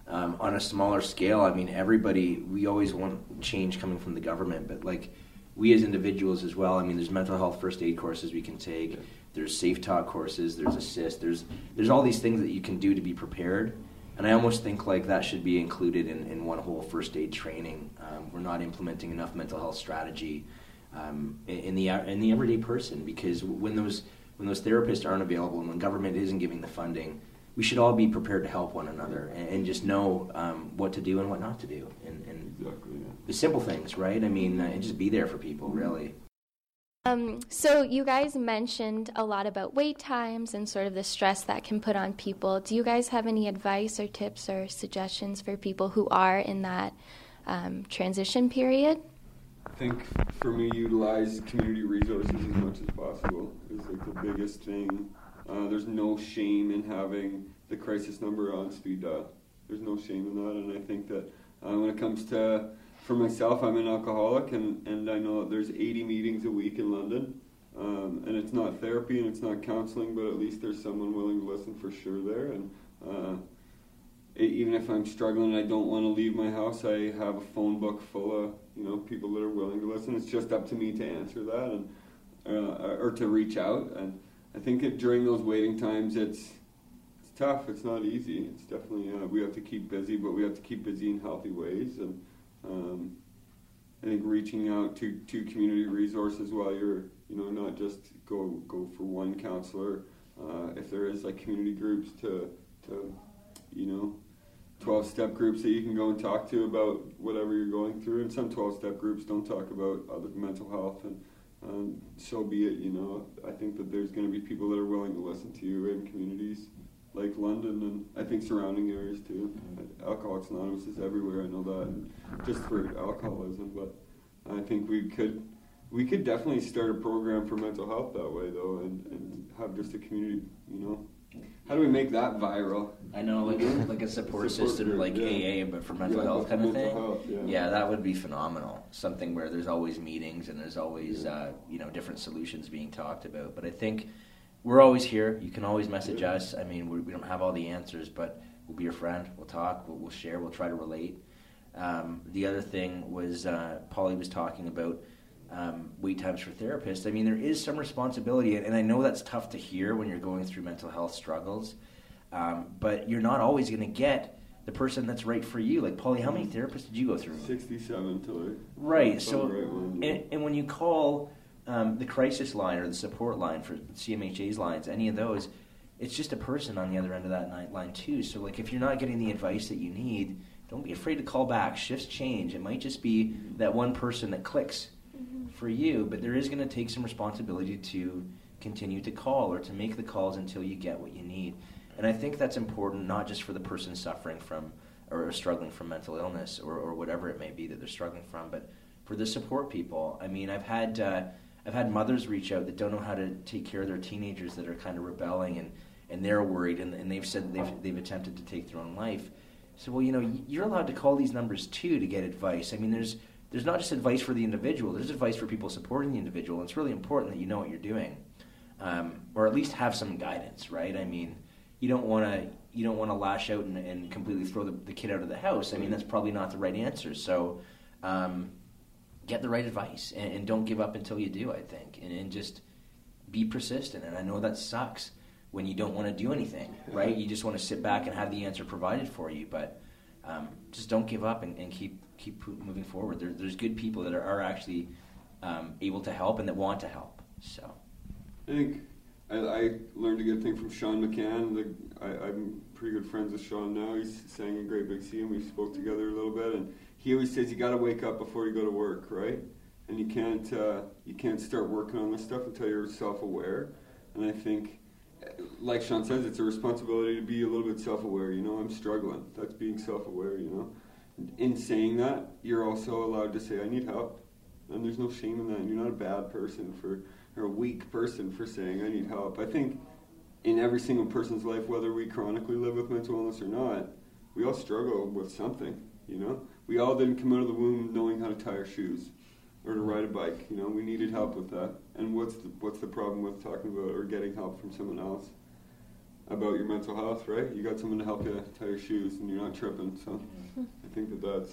um, on a smaller scale. I mean, everybody. We always want change coming from the government, but like we as individuals as well. I mean, there's mental health first aid courses we can take. There's safe talk courses. There's assist. There's there's all these things that you can do to be prepared. And I almost think like that should be included in, in one whole first aid training. Um, we're not implementing enough mental health strategy um, in, in the in the everyday person because when those when those therapists aren't available and when government isn't giving the funding, we should all be prepared to help one another and, and just know um, what to do and what not to do and, and Exactly. Yeah. the simple things, right? I mean, uh, and just be there for people, really. Um, so you guys mentioned a lot about wait times and sort of the stress that can put on people. Do you guys have any advice or tips or suggestions for people who are in that um, transition period? I think for me, utilize community resources as much as possible is like the biggest thing. Uh, there's no shame in having the crisis number on speed dial. There's no shame in that, and I think that uh, when it comes to for myself, I'm an alcoholic, and, and I know that there's 80 meetings a week in London, um, and it's not therapy and it's not counseling, but at least there's someone willing to listen for sure there. And uh, e- even if I'm struggling and I don't want to leave my house, I have a phone book full of you know people that are willing to listen. It's just up to me to answer that and uh, or to reach out. And I think it, during those waiting times, it's it's tough. It's not easy. It's definitely uh, we have to keep busy, but we have to keep busy in healthy ways. And um, I think reaching out to, to community resources while you're you know not just go go for one counselor. Uh, if there is like community groups to to you know 12 step groups that you can go and talk to about whatever you're going through and some 12 step groups don't talk about other mental health and um, so be it you know i think that there's going to be people that are willing to listen to you in communities like london and i think surrounding areas too alcoholics anonymous is everywhere i know that and just for alcoholism but i think we could we could definitely start a program for mental health that way though and, and have just a community you know how do we make that viral I know, like like a support, Support system, group, like yeah. AA, but for mental Yeah, health kind of thing. health, yeah. yeah, that would be phenomenal. Something where there's always meetings and there's always uh, you know different solutions being talked about. But I think we're always here. You can always message us. I mean, we, we don't have all the answers, but we'll be your friend. We'll talk. We'll, we'll share. We'll try to relate. Um, the other thing was uh, Polly was talking about um, wait times for therapists. I mean, there is some responsibility, and, and I know that's tough to hear when you're going through mental health struggles. Um, but you're not always going to get the person that's right for you. Like Polly, how many therapists did you go through? 67 till I Right. So, right and, and when you call um, the crisis line or the support line for CMHA's lines, any of those, it's just a person on the other end of that line too. So, like, if you're not getting the advice that you need, don't be afraid to call back. Shifts change. It might just be that one person that clicks for you, but there is going to take some responsibility to continue to call or to make the calls until you get what you need. And I think that's important not just for the person suffering from or struggling from mental illness or, or whatever it may be that they're struggling from, but for the support people. I mean, I've had uh, I've had mothers reach out that don't know how to take care of their teenagers that are kind of rebelling and, and they're worried and, and they've said they've, they've attempted to take their own life. So, well, you know, you're allowed to call these numbers too to get advice. I mean, there's there's not just advice for the individual. There's advice for people supporting the individual. And it's really important that you know what you're doing, um, or at least have some guidance, right? I mean, you don't want to you don't want to lash out and, and completely throw the, the kid out of the house. I mean, that's probably not the right answer. So, um, get the right advice and, and don't give up until you do. I think, and, and just be persistent. And I know that sucks when you don't want to do anything, right? You just want to sit back and have the answer provided for you, but um, just don't give up and, and keep keep moving forward. There, there's good people that are, are actually um, able to help and that want to help. So I think I, I learned a good thing from Sean McCann. The, I, I'm pretty good friends with Sean now. He's sang in Great Big Sea, and we spoke together a little bit. And he always says you got to wake up before you go to work, right? And you can't uh, you can't start working on this stuff until you're self-aware. And I think, like Sean says, it's a responsibility to be a little bit self-aware. You know, I'm struggling. That's being self-aware. You know, in saying that, you're also allowed to say I need help, and there's no shame in that. You're not a bad person for or a weak person for saying I need help. I think in every single person's life, whether we chronically live with mental illness or not, we all struggle with something. You know, we all didn't come out of the womb knowing how to tie our shoes or to ride a bike. You know, we needed help with that. And what's the, what's the problem with talking about or getting help from someone else about your mental health, right? You got someone to help you tie your shoes, and you're not tripping. So I think that that's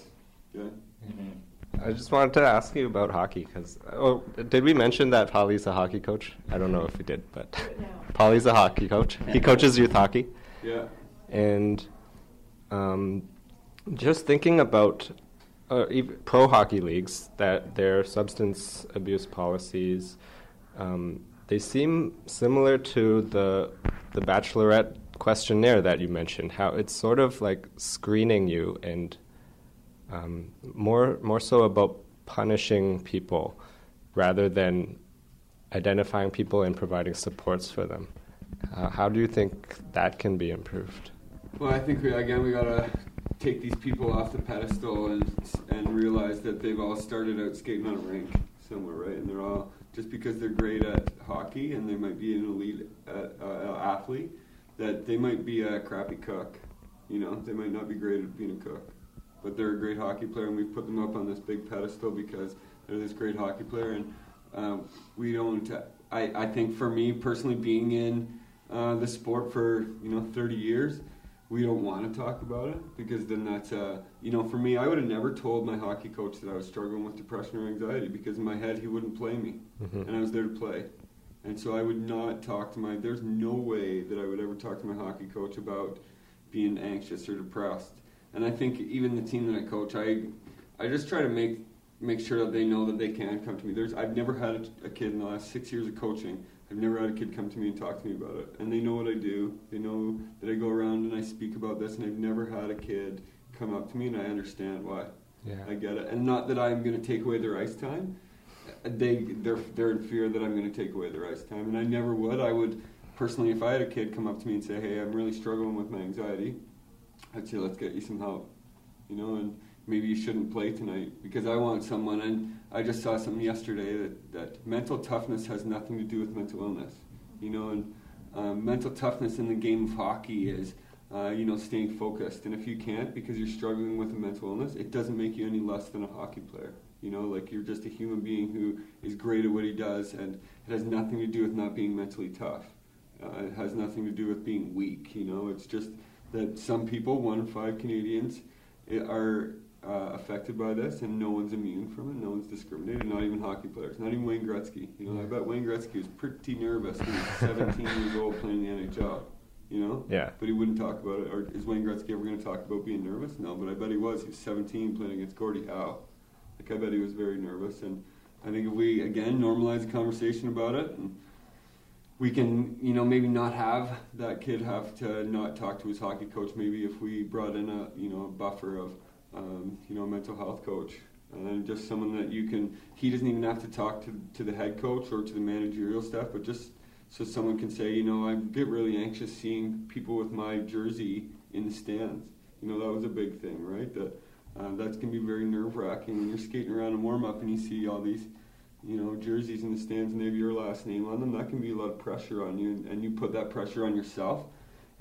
yeah. mm-hmm. I just wanted to ask you about hockey because oh, did we mention that Polly's a hockey coach? I don't know if we did, but Polly's a hockey coach. He coaches youth hockey, Yeah. and um, just thinking about uh, pro hockey leagues that their substance abuse policies um, they seem similar to the the bachelorette questionnaire that you mentioned. How it's sort of like screening you and um, more more so about punishing people rather than identifying people and providing supports for them. Uh, how do you think that can be improved? Well, I think we, again we gotta take these people off the pedestal and and realize that they've all started out skating on a rink somewhere, right? And they're all just because they're great at hockey and they might be an elite uh, uh, athlete, that they might be a crappy cook. You know, they might not be great at being a cook, but they're a great hockey player, and we've put them up on this big pedestal because they're this great hockey player, and um, we don't. I I think for me personally, being in uh, the sport for you know 30 years we don't want to talk about it because then that's uh you know for me I would have never told my hockey coach that I was struggling with depression or anxiety because in my head he wouldn't play me. Mhm. and I was there to play. And so I would not talk to my there's no way that I would ever talk to my hockey coach about being anxious or depressed. And I think even the team that I coach I I just try to make make sure that they know that they can come to me. There's I've never had a, a kid in the last 6 years of coaching I've never had a kid come to me and talk to me about it. And they know what I do. They know that I go around and I speak about this, and I've never had a kid come up to me, and I understand why. Yeah. I get it. And not that I'm going to take away their ice time. They, they're, they're in fear that I'm going to take away their ice time, and I never would. I would, personally, if I had a kid come up to me and say, hey, I'm really struggling with my anxiety, I'd say, let's get you some help. You know, and maybe you shouldn't play tonight because I want someone. And I just saw something yesterday that, that mental toughness has nothing to do with mental illness. You know, and um, mental toughness in the game of hockey is, uh, you know, staying focused. And if you can't because you're struggling with a mental illness, it doesn't make you any less than a hockey player. You know, like you're just a human being who is great at what he does, and it has nothing to do with not being mentally tough. Uh, it has nothing to do with being weak. You know, it's just that some people, one in five Canadians, are uh, affected by this, and no one's immune from it. No one's discriminated. Not even hockey players. Not even Wayne Gretzky. You know, I bet Wayne Gretzky was pretty nervous when he was 17 years old playing in the NHL. You know. Yeah. But he wouldn't talk about it. Or is Wayne Gretzky ever going to talk about being nervous? No. But I bet he was. He was 17 playing against Gordie Howe. Like I bet he was very nervous. And I think if we again normalize the conversation about it and we can, you know, maybe not have that kid have to not talk to his hockey coach. Maybe if we brought in a, you know, a buffer of, um, you know, mental health coach and just someone that you can. He doesn't even have to talk to to the head coach or to the managerial staff, but just so someone can say, you know, I get really anxious seeing people with my jersey in the stands. You know, that was a big thing, right? That uh, that's gonna be very nerve wracking when you're skating around in warm up and you see all these you know, jerseys in the stands and they have your last name on them, that can be a lot of pressure on you, and, and you put that pressure on yourself,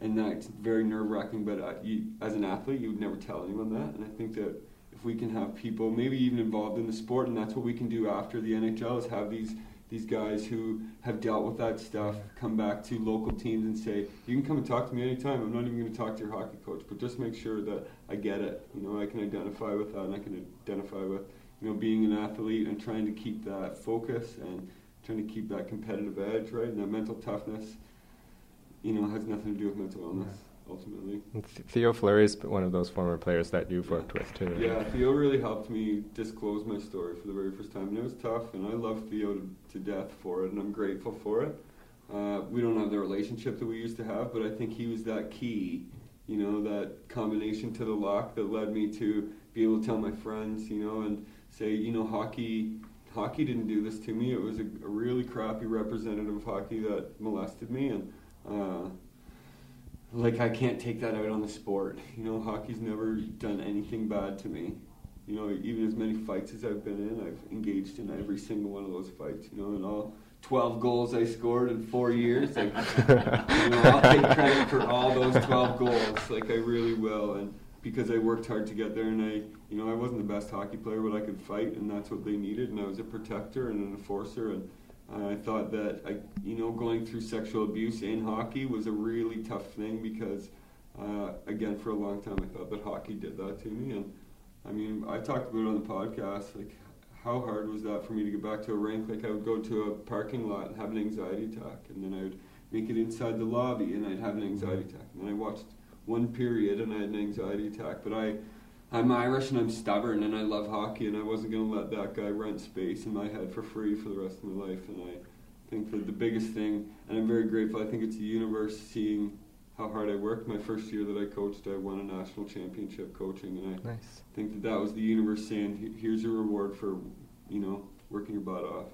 and that's very nerve wracking. But uh, you, as an athlete, you would never tell anyone that, and I think that if we can have people, maybe even involved in the sport, and that's what we can do after the NHL, is have these these guys who have dealt with that stuff come back to local teams and say, you can come and talk to me anytime. I'm not even going to talk to your hockey coach, but just make sure that I get it. You know, I can identify with that, and I can identify with you know, being an athlete and trying to keep that focus and trying to keep that competitive edge, right? And that mental toughness, you know, has nothing to do with mental illness ultimately. Theo Fleury is one of those former players that you've worked with too. Yeah, Theo really helped me disclose my story for the very first time, and it was tough. And I love Theo to, to death for it, and I'm grateful for it. Uh, we don't have the relationship that we used to have, but I think he was that key, you know, that combination to the lock that led me to be able to tell my friends, you know, and say, you know, hockey. Hockey didn't do this to me. It was a, a really crappy representative of hockey that molested me, and uh, like I can't take that out on the sport. You know, hockey's never done anything bad to me. You know, even as many fights as I've been in, I've engaged in every single one of those fights. You know, and all 12 goals I scored in four years, like, you know, I'll take credit for all those 12 goals. Like I really will, and because I worked hard to get there, and I, you know, I wasn't the best hockey player, but I could fight, and that's what they needed, and I was a protector and an enforcer, and I thought that I, you know, going through sexual abuse in hockey was a really tough thing because, uh, again, for a long time I thought that hockey did that to me, and I mean, I talked about it on the podcast, like how hard was that for me to get back to a rink? Like I would go to a parking lot and have an anxiety attack, and then I would make it inside the lobby and I'd have an anxiety attack, and then I watched one period and I had an anxiety attack, but I I'm Irish and I'm stubborn and I love hockey and I wasn't going to let that guy rent space in my head for free for the rest of my life. And I think that the biggest thing, and I'm very grateful, I think it's the universe seeing how hard I worked. My first year that I coached, I won a national championship coaching, and I nice. think that that was the universe saying, "Here's your reward for, you know, working your butt off."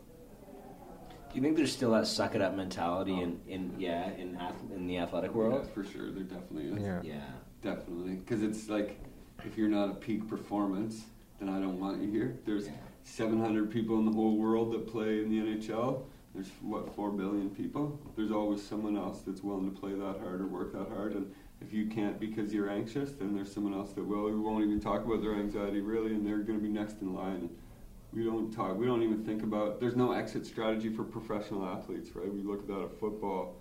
Do you think there's still that suck it up mentality in, in yeah in ath- in the athletic world? Yeah, for sure, there definitely is. Yeah, yeah. definitely, because it's like if you're not a peak performance, then I don't want you here. There's 700 people in the whole world that play in the NHL. There's what four billion people. There's always someone else that's willing to play that hard or work that hard. And if you can't because you're anxious, then there's someone else that will. We won't even talk about their anxiety really, and they're going to be next in line. We don't talk. We don't even think about. There's no exit strategy for professional athletes, right? We look at that at football.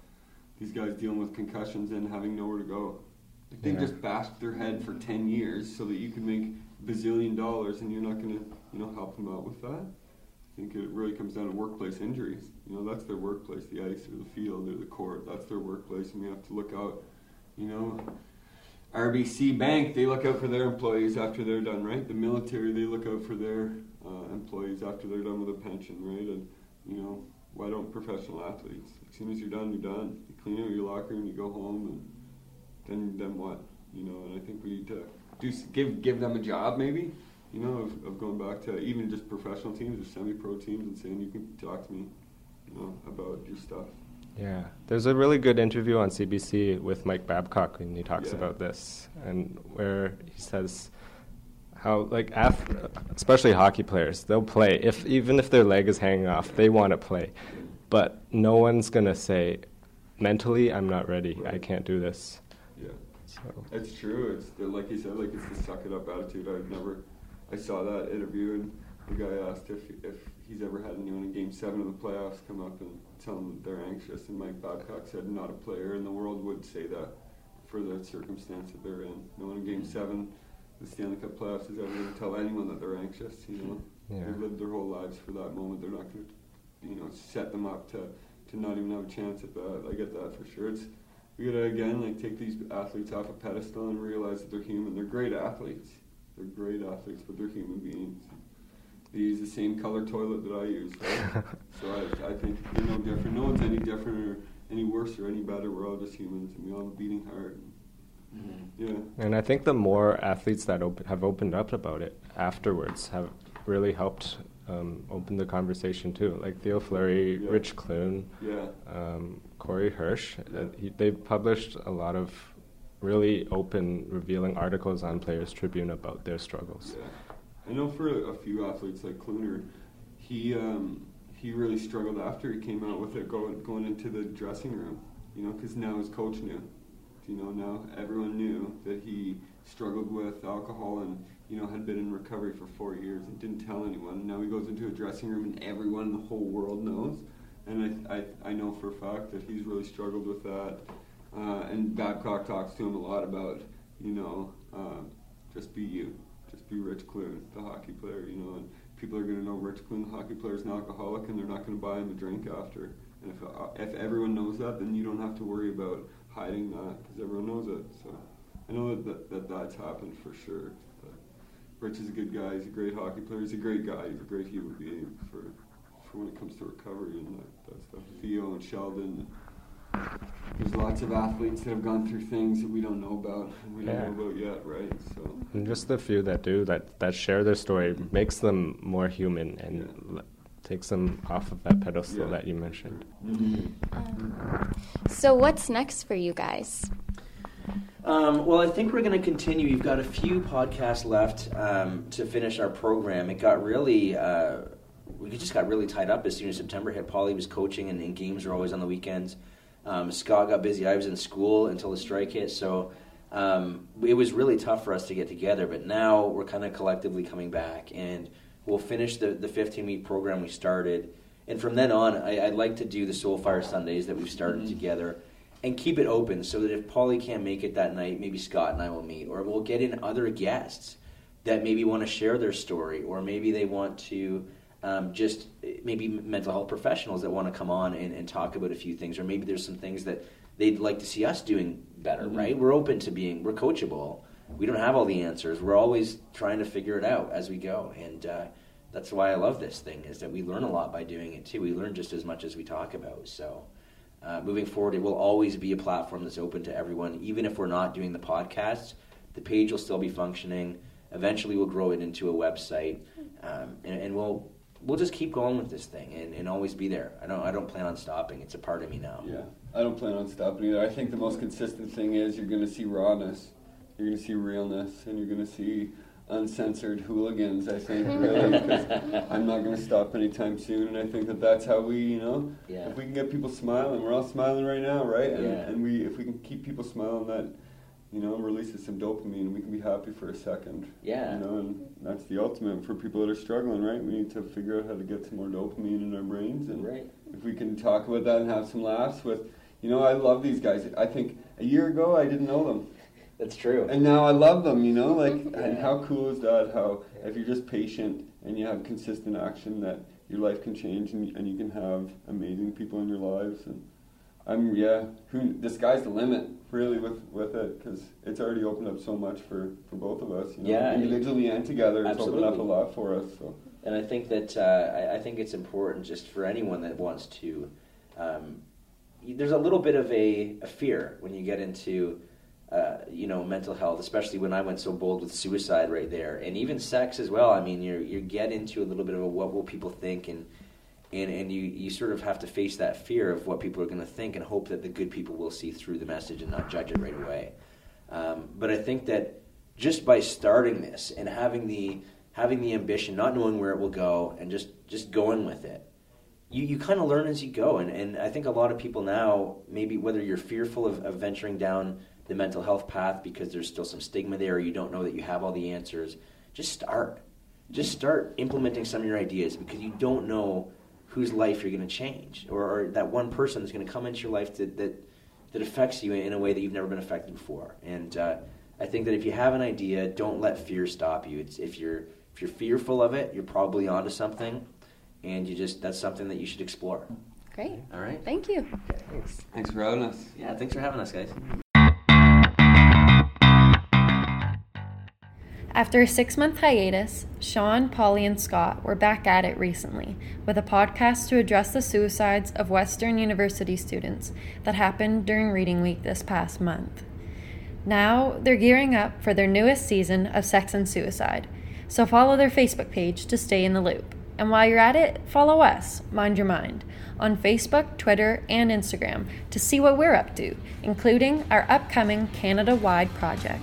These guys dealing with concussions and having nowhere to go. They yeah. just bashed their head for 10 years so that you can make bazillion dollars and you're not going to, you know, help them out with that. I think it really comes down to workplace injuries. You know, that's their workplace, the ice or the field or the court. That's their workplace, and we have to look out. You know, RBC Bank, they look out for their employees after they're done, right? The military, they look out for their uh, employees after they're done with a pension, right? And you know, why don't professional athletes? As soon as you're done, you're done. You clean out your locker room, you go home, and then then what? You know, and I think we need to do give give them a job maybe. You know, of, of going back to even just professional teams or semi-pro teams and saying you can talk to me, you know, about your stuff. Yeah, there's a really good interview on CBC with Mike Babcock, and he talks yeah. about this, and where he says how like ath- especially hockey players, they'll play if even if their leg is hanging off, they want to play, but no one's gonna say, mentally, I'm not ready, right. I can't do this. So it's true. It's the, like you said, like it's the suck it up attitude. I've never. I saw that interview and the guy asked if if he's ever had anyone in Game Seven of the playoffs come up and tell him they're anxious, and Mike Babcock said not a player in the world would say that for the circumstance that they're in. No one in Game Seven, the Stanley Cup playoffs, is ever going to tell anyone that they're anxious. You know, yeah. they've lived their whole lives for that moment. They're not going to, you know, set them up to to not even have a chance at that. I get that for sure. It's we gotta again like take these athletes off a pedestal and realize that they're human. They're great athletes. They're great athletes, but they're human beings. They use the same color toilet that I use. Right? so I, I think they're no different. No one's any different or any worse or any better. We're all just humans, and we all have a beating heart. Mm-hmm. Yeah. And I think the more athletes that op- have opened up about it afterwards have really helped um, open the conversation too. Like Theo Fleury, yeah. Rich Clune, yeah. um, Corey Hirsch. Uh, he, they've published a lot of really open, revealing articles on Players Tribune about their struggles. Yeah. I know for a few athletes like Cluner, he um, he really struggled after he came out with it going going into the dressing room. You know, because now his coach knew. You know, now everyone knew that he struggled with alcohol and you know had been in recovery for four years and didn't tell anyone. Now he goes into a dressing room and everyone in the whole world knows and I, I, I know for a fact that he's really struggled with that. Uh, and Babcock talks to him a lot about, you know, uh, just be you, just be Rich Clune, the hockey player, you know, and people are going to know Rich Clune, the hockey player, is an alcoholic, and they're not going to buy him a drink after. And if uh, if everyone knows that, then you don't have to worry about hiding that because everyone knows it. So I know that, that, that that's happened for sure. But Rich is a good guy. He's a great hockey player. He's a great guy. He's a great human being for for when it comes to recovery and that, that stuff. Theo and Sheldon. There's lots of athletes that have gone through things that we don't know about and we Yeah. don't know about yet, right? So And just the few that do that that share their story makes them more human and l- takes them off of that pedestal Yeah. that you mentioned. Um, so, what's next for you guys? Um, well, I think we're going to continue. We've got a few podcasts left um, to finish our program. It got really, uh, we just got really tied up as soon as September hit. Polly was coaching, and, and games were always on the weekends. Um, Scott got busy. I was in school until the strike hit, so um, it was really tough for us to get together. But now we're kind of collectively coming back, and we'll finish the, the 15 week program we started. And from then on, I, I'd like to do the Soulfire Sundays that we've started together and keep it open so that if Polly can't make it that night, maybe Scott and I will meet, or we'll get in other guests that maybe want to share their story, or maybe they want to um, just maybe mental health professionals that want to come on and, and talk about a few things, or maybe there's some things that they'd like to see us doing better, right? We're open to being, we're coachable. We don't have all the answers. We're always trying to figure it out as we go, and uh, that's why I love this thing is that we learn a lot by doing it too. We learn just as much as we talk about. So uh, moving forward, it will always be a platform that's open to everyone. Even if we're not doing the podcast, the page will still be functioning. Eventually, we'll grow it into a website, um, and, and we'll we'll just keep going with this thing and, and always be there. I don't I don't plan on stopping. It's a part of me now. Yeah, I don't plan on stopping either. I think the most consistent thing is you're going to see rawness, you're going to see realness, and you're going to see uncensored hooligans. I think really, because I'm not going to stop anytime soon, and I think that that's how we, you know, Yeah. if we can get people smiling, we're all smiling right now, right? And, Yeah. and we, if we can keep people smiling, that, you know, releases some dopamine, we can be happy for a second. Yeah. You know, and that's the ultimate for people that are struggling, right? We need to figure out how to get some more dopamine in our brains, and Right. if we can talk about that and have some laughs with, you know, I love these guys. I think a year ago I didn't know them, That's true. and now I love them. You know, like, and how cool is that? How if you're just patient and you have consistent action, that your life can change and, and you can have amazing people in your lives. And I'm yeah, who the sky's the limit really with with it because it's already opened up so much for for both of us. You know? Yeah. individually and together, it's opened up a lot for us. So. And I think that uh, I, I think it's important just for anyone that wants to. Um, there's a little bit of a, a fear when you get into, uh, you know, mental health, especially when I went so bold with suicide right there, and even sex as well. I mean, you you get into a little bit of a what will people think, and and and you you sort of have to face that fear of what people are going to think, and hope that the good people will see through the message and not judge it right away. Um, but I think that just by starting this and having the having the ambition, not knowing where it will go, and just just going with it, you, you kind of learn as you go. And, and I think a lot of people now, maybe whether you're fearful of, of venturing down the mental health path because there's still some stigma there, or you don't know that you have all the answers, just start. Just start implementing some of your ideas because you don't know whose life you're going to change, or, or that one person is going to come into your life that, that that affects you in a way that you've never been affected before. And uh, I think that if you have an idea, don't let fear stop you. It's if you're if you're fearful of it, you're probably onto something, and you just that's something that you should explore. Great. All right. Thank you. Thanks. Thanks for having us. Yeah. Thanks for having us, guys. After a six month hiatus, Shawn, Polly, and Scott were back at it recently with a podcast to address the suicides of Western University students that happened during Reading Week this past month. Now they're gearing up for their newest season of Sex and Suicide, so follow their Facebook page to stay in the loop. And while you're at it, follow us, Mind Your Mind, on Facebook, Twitter, and Instagram to see what we're up to, including our upcoming Canada wide project.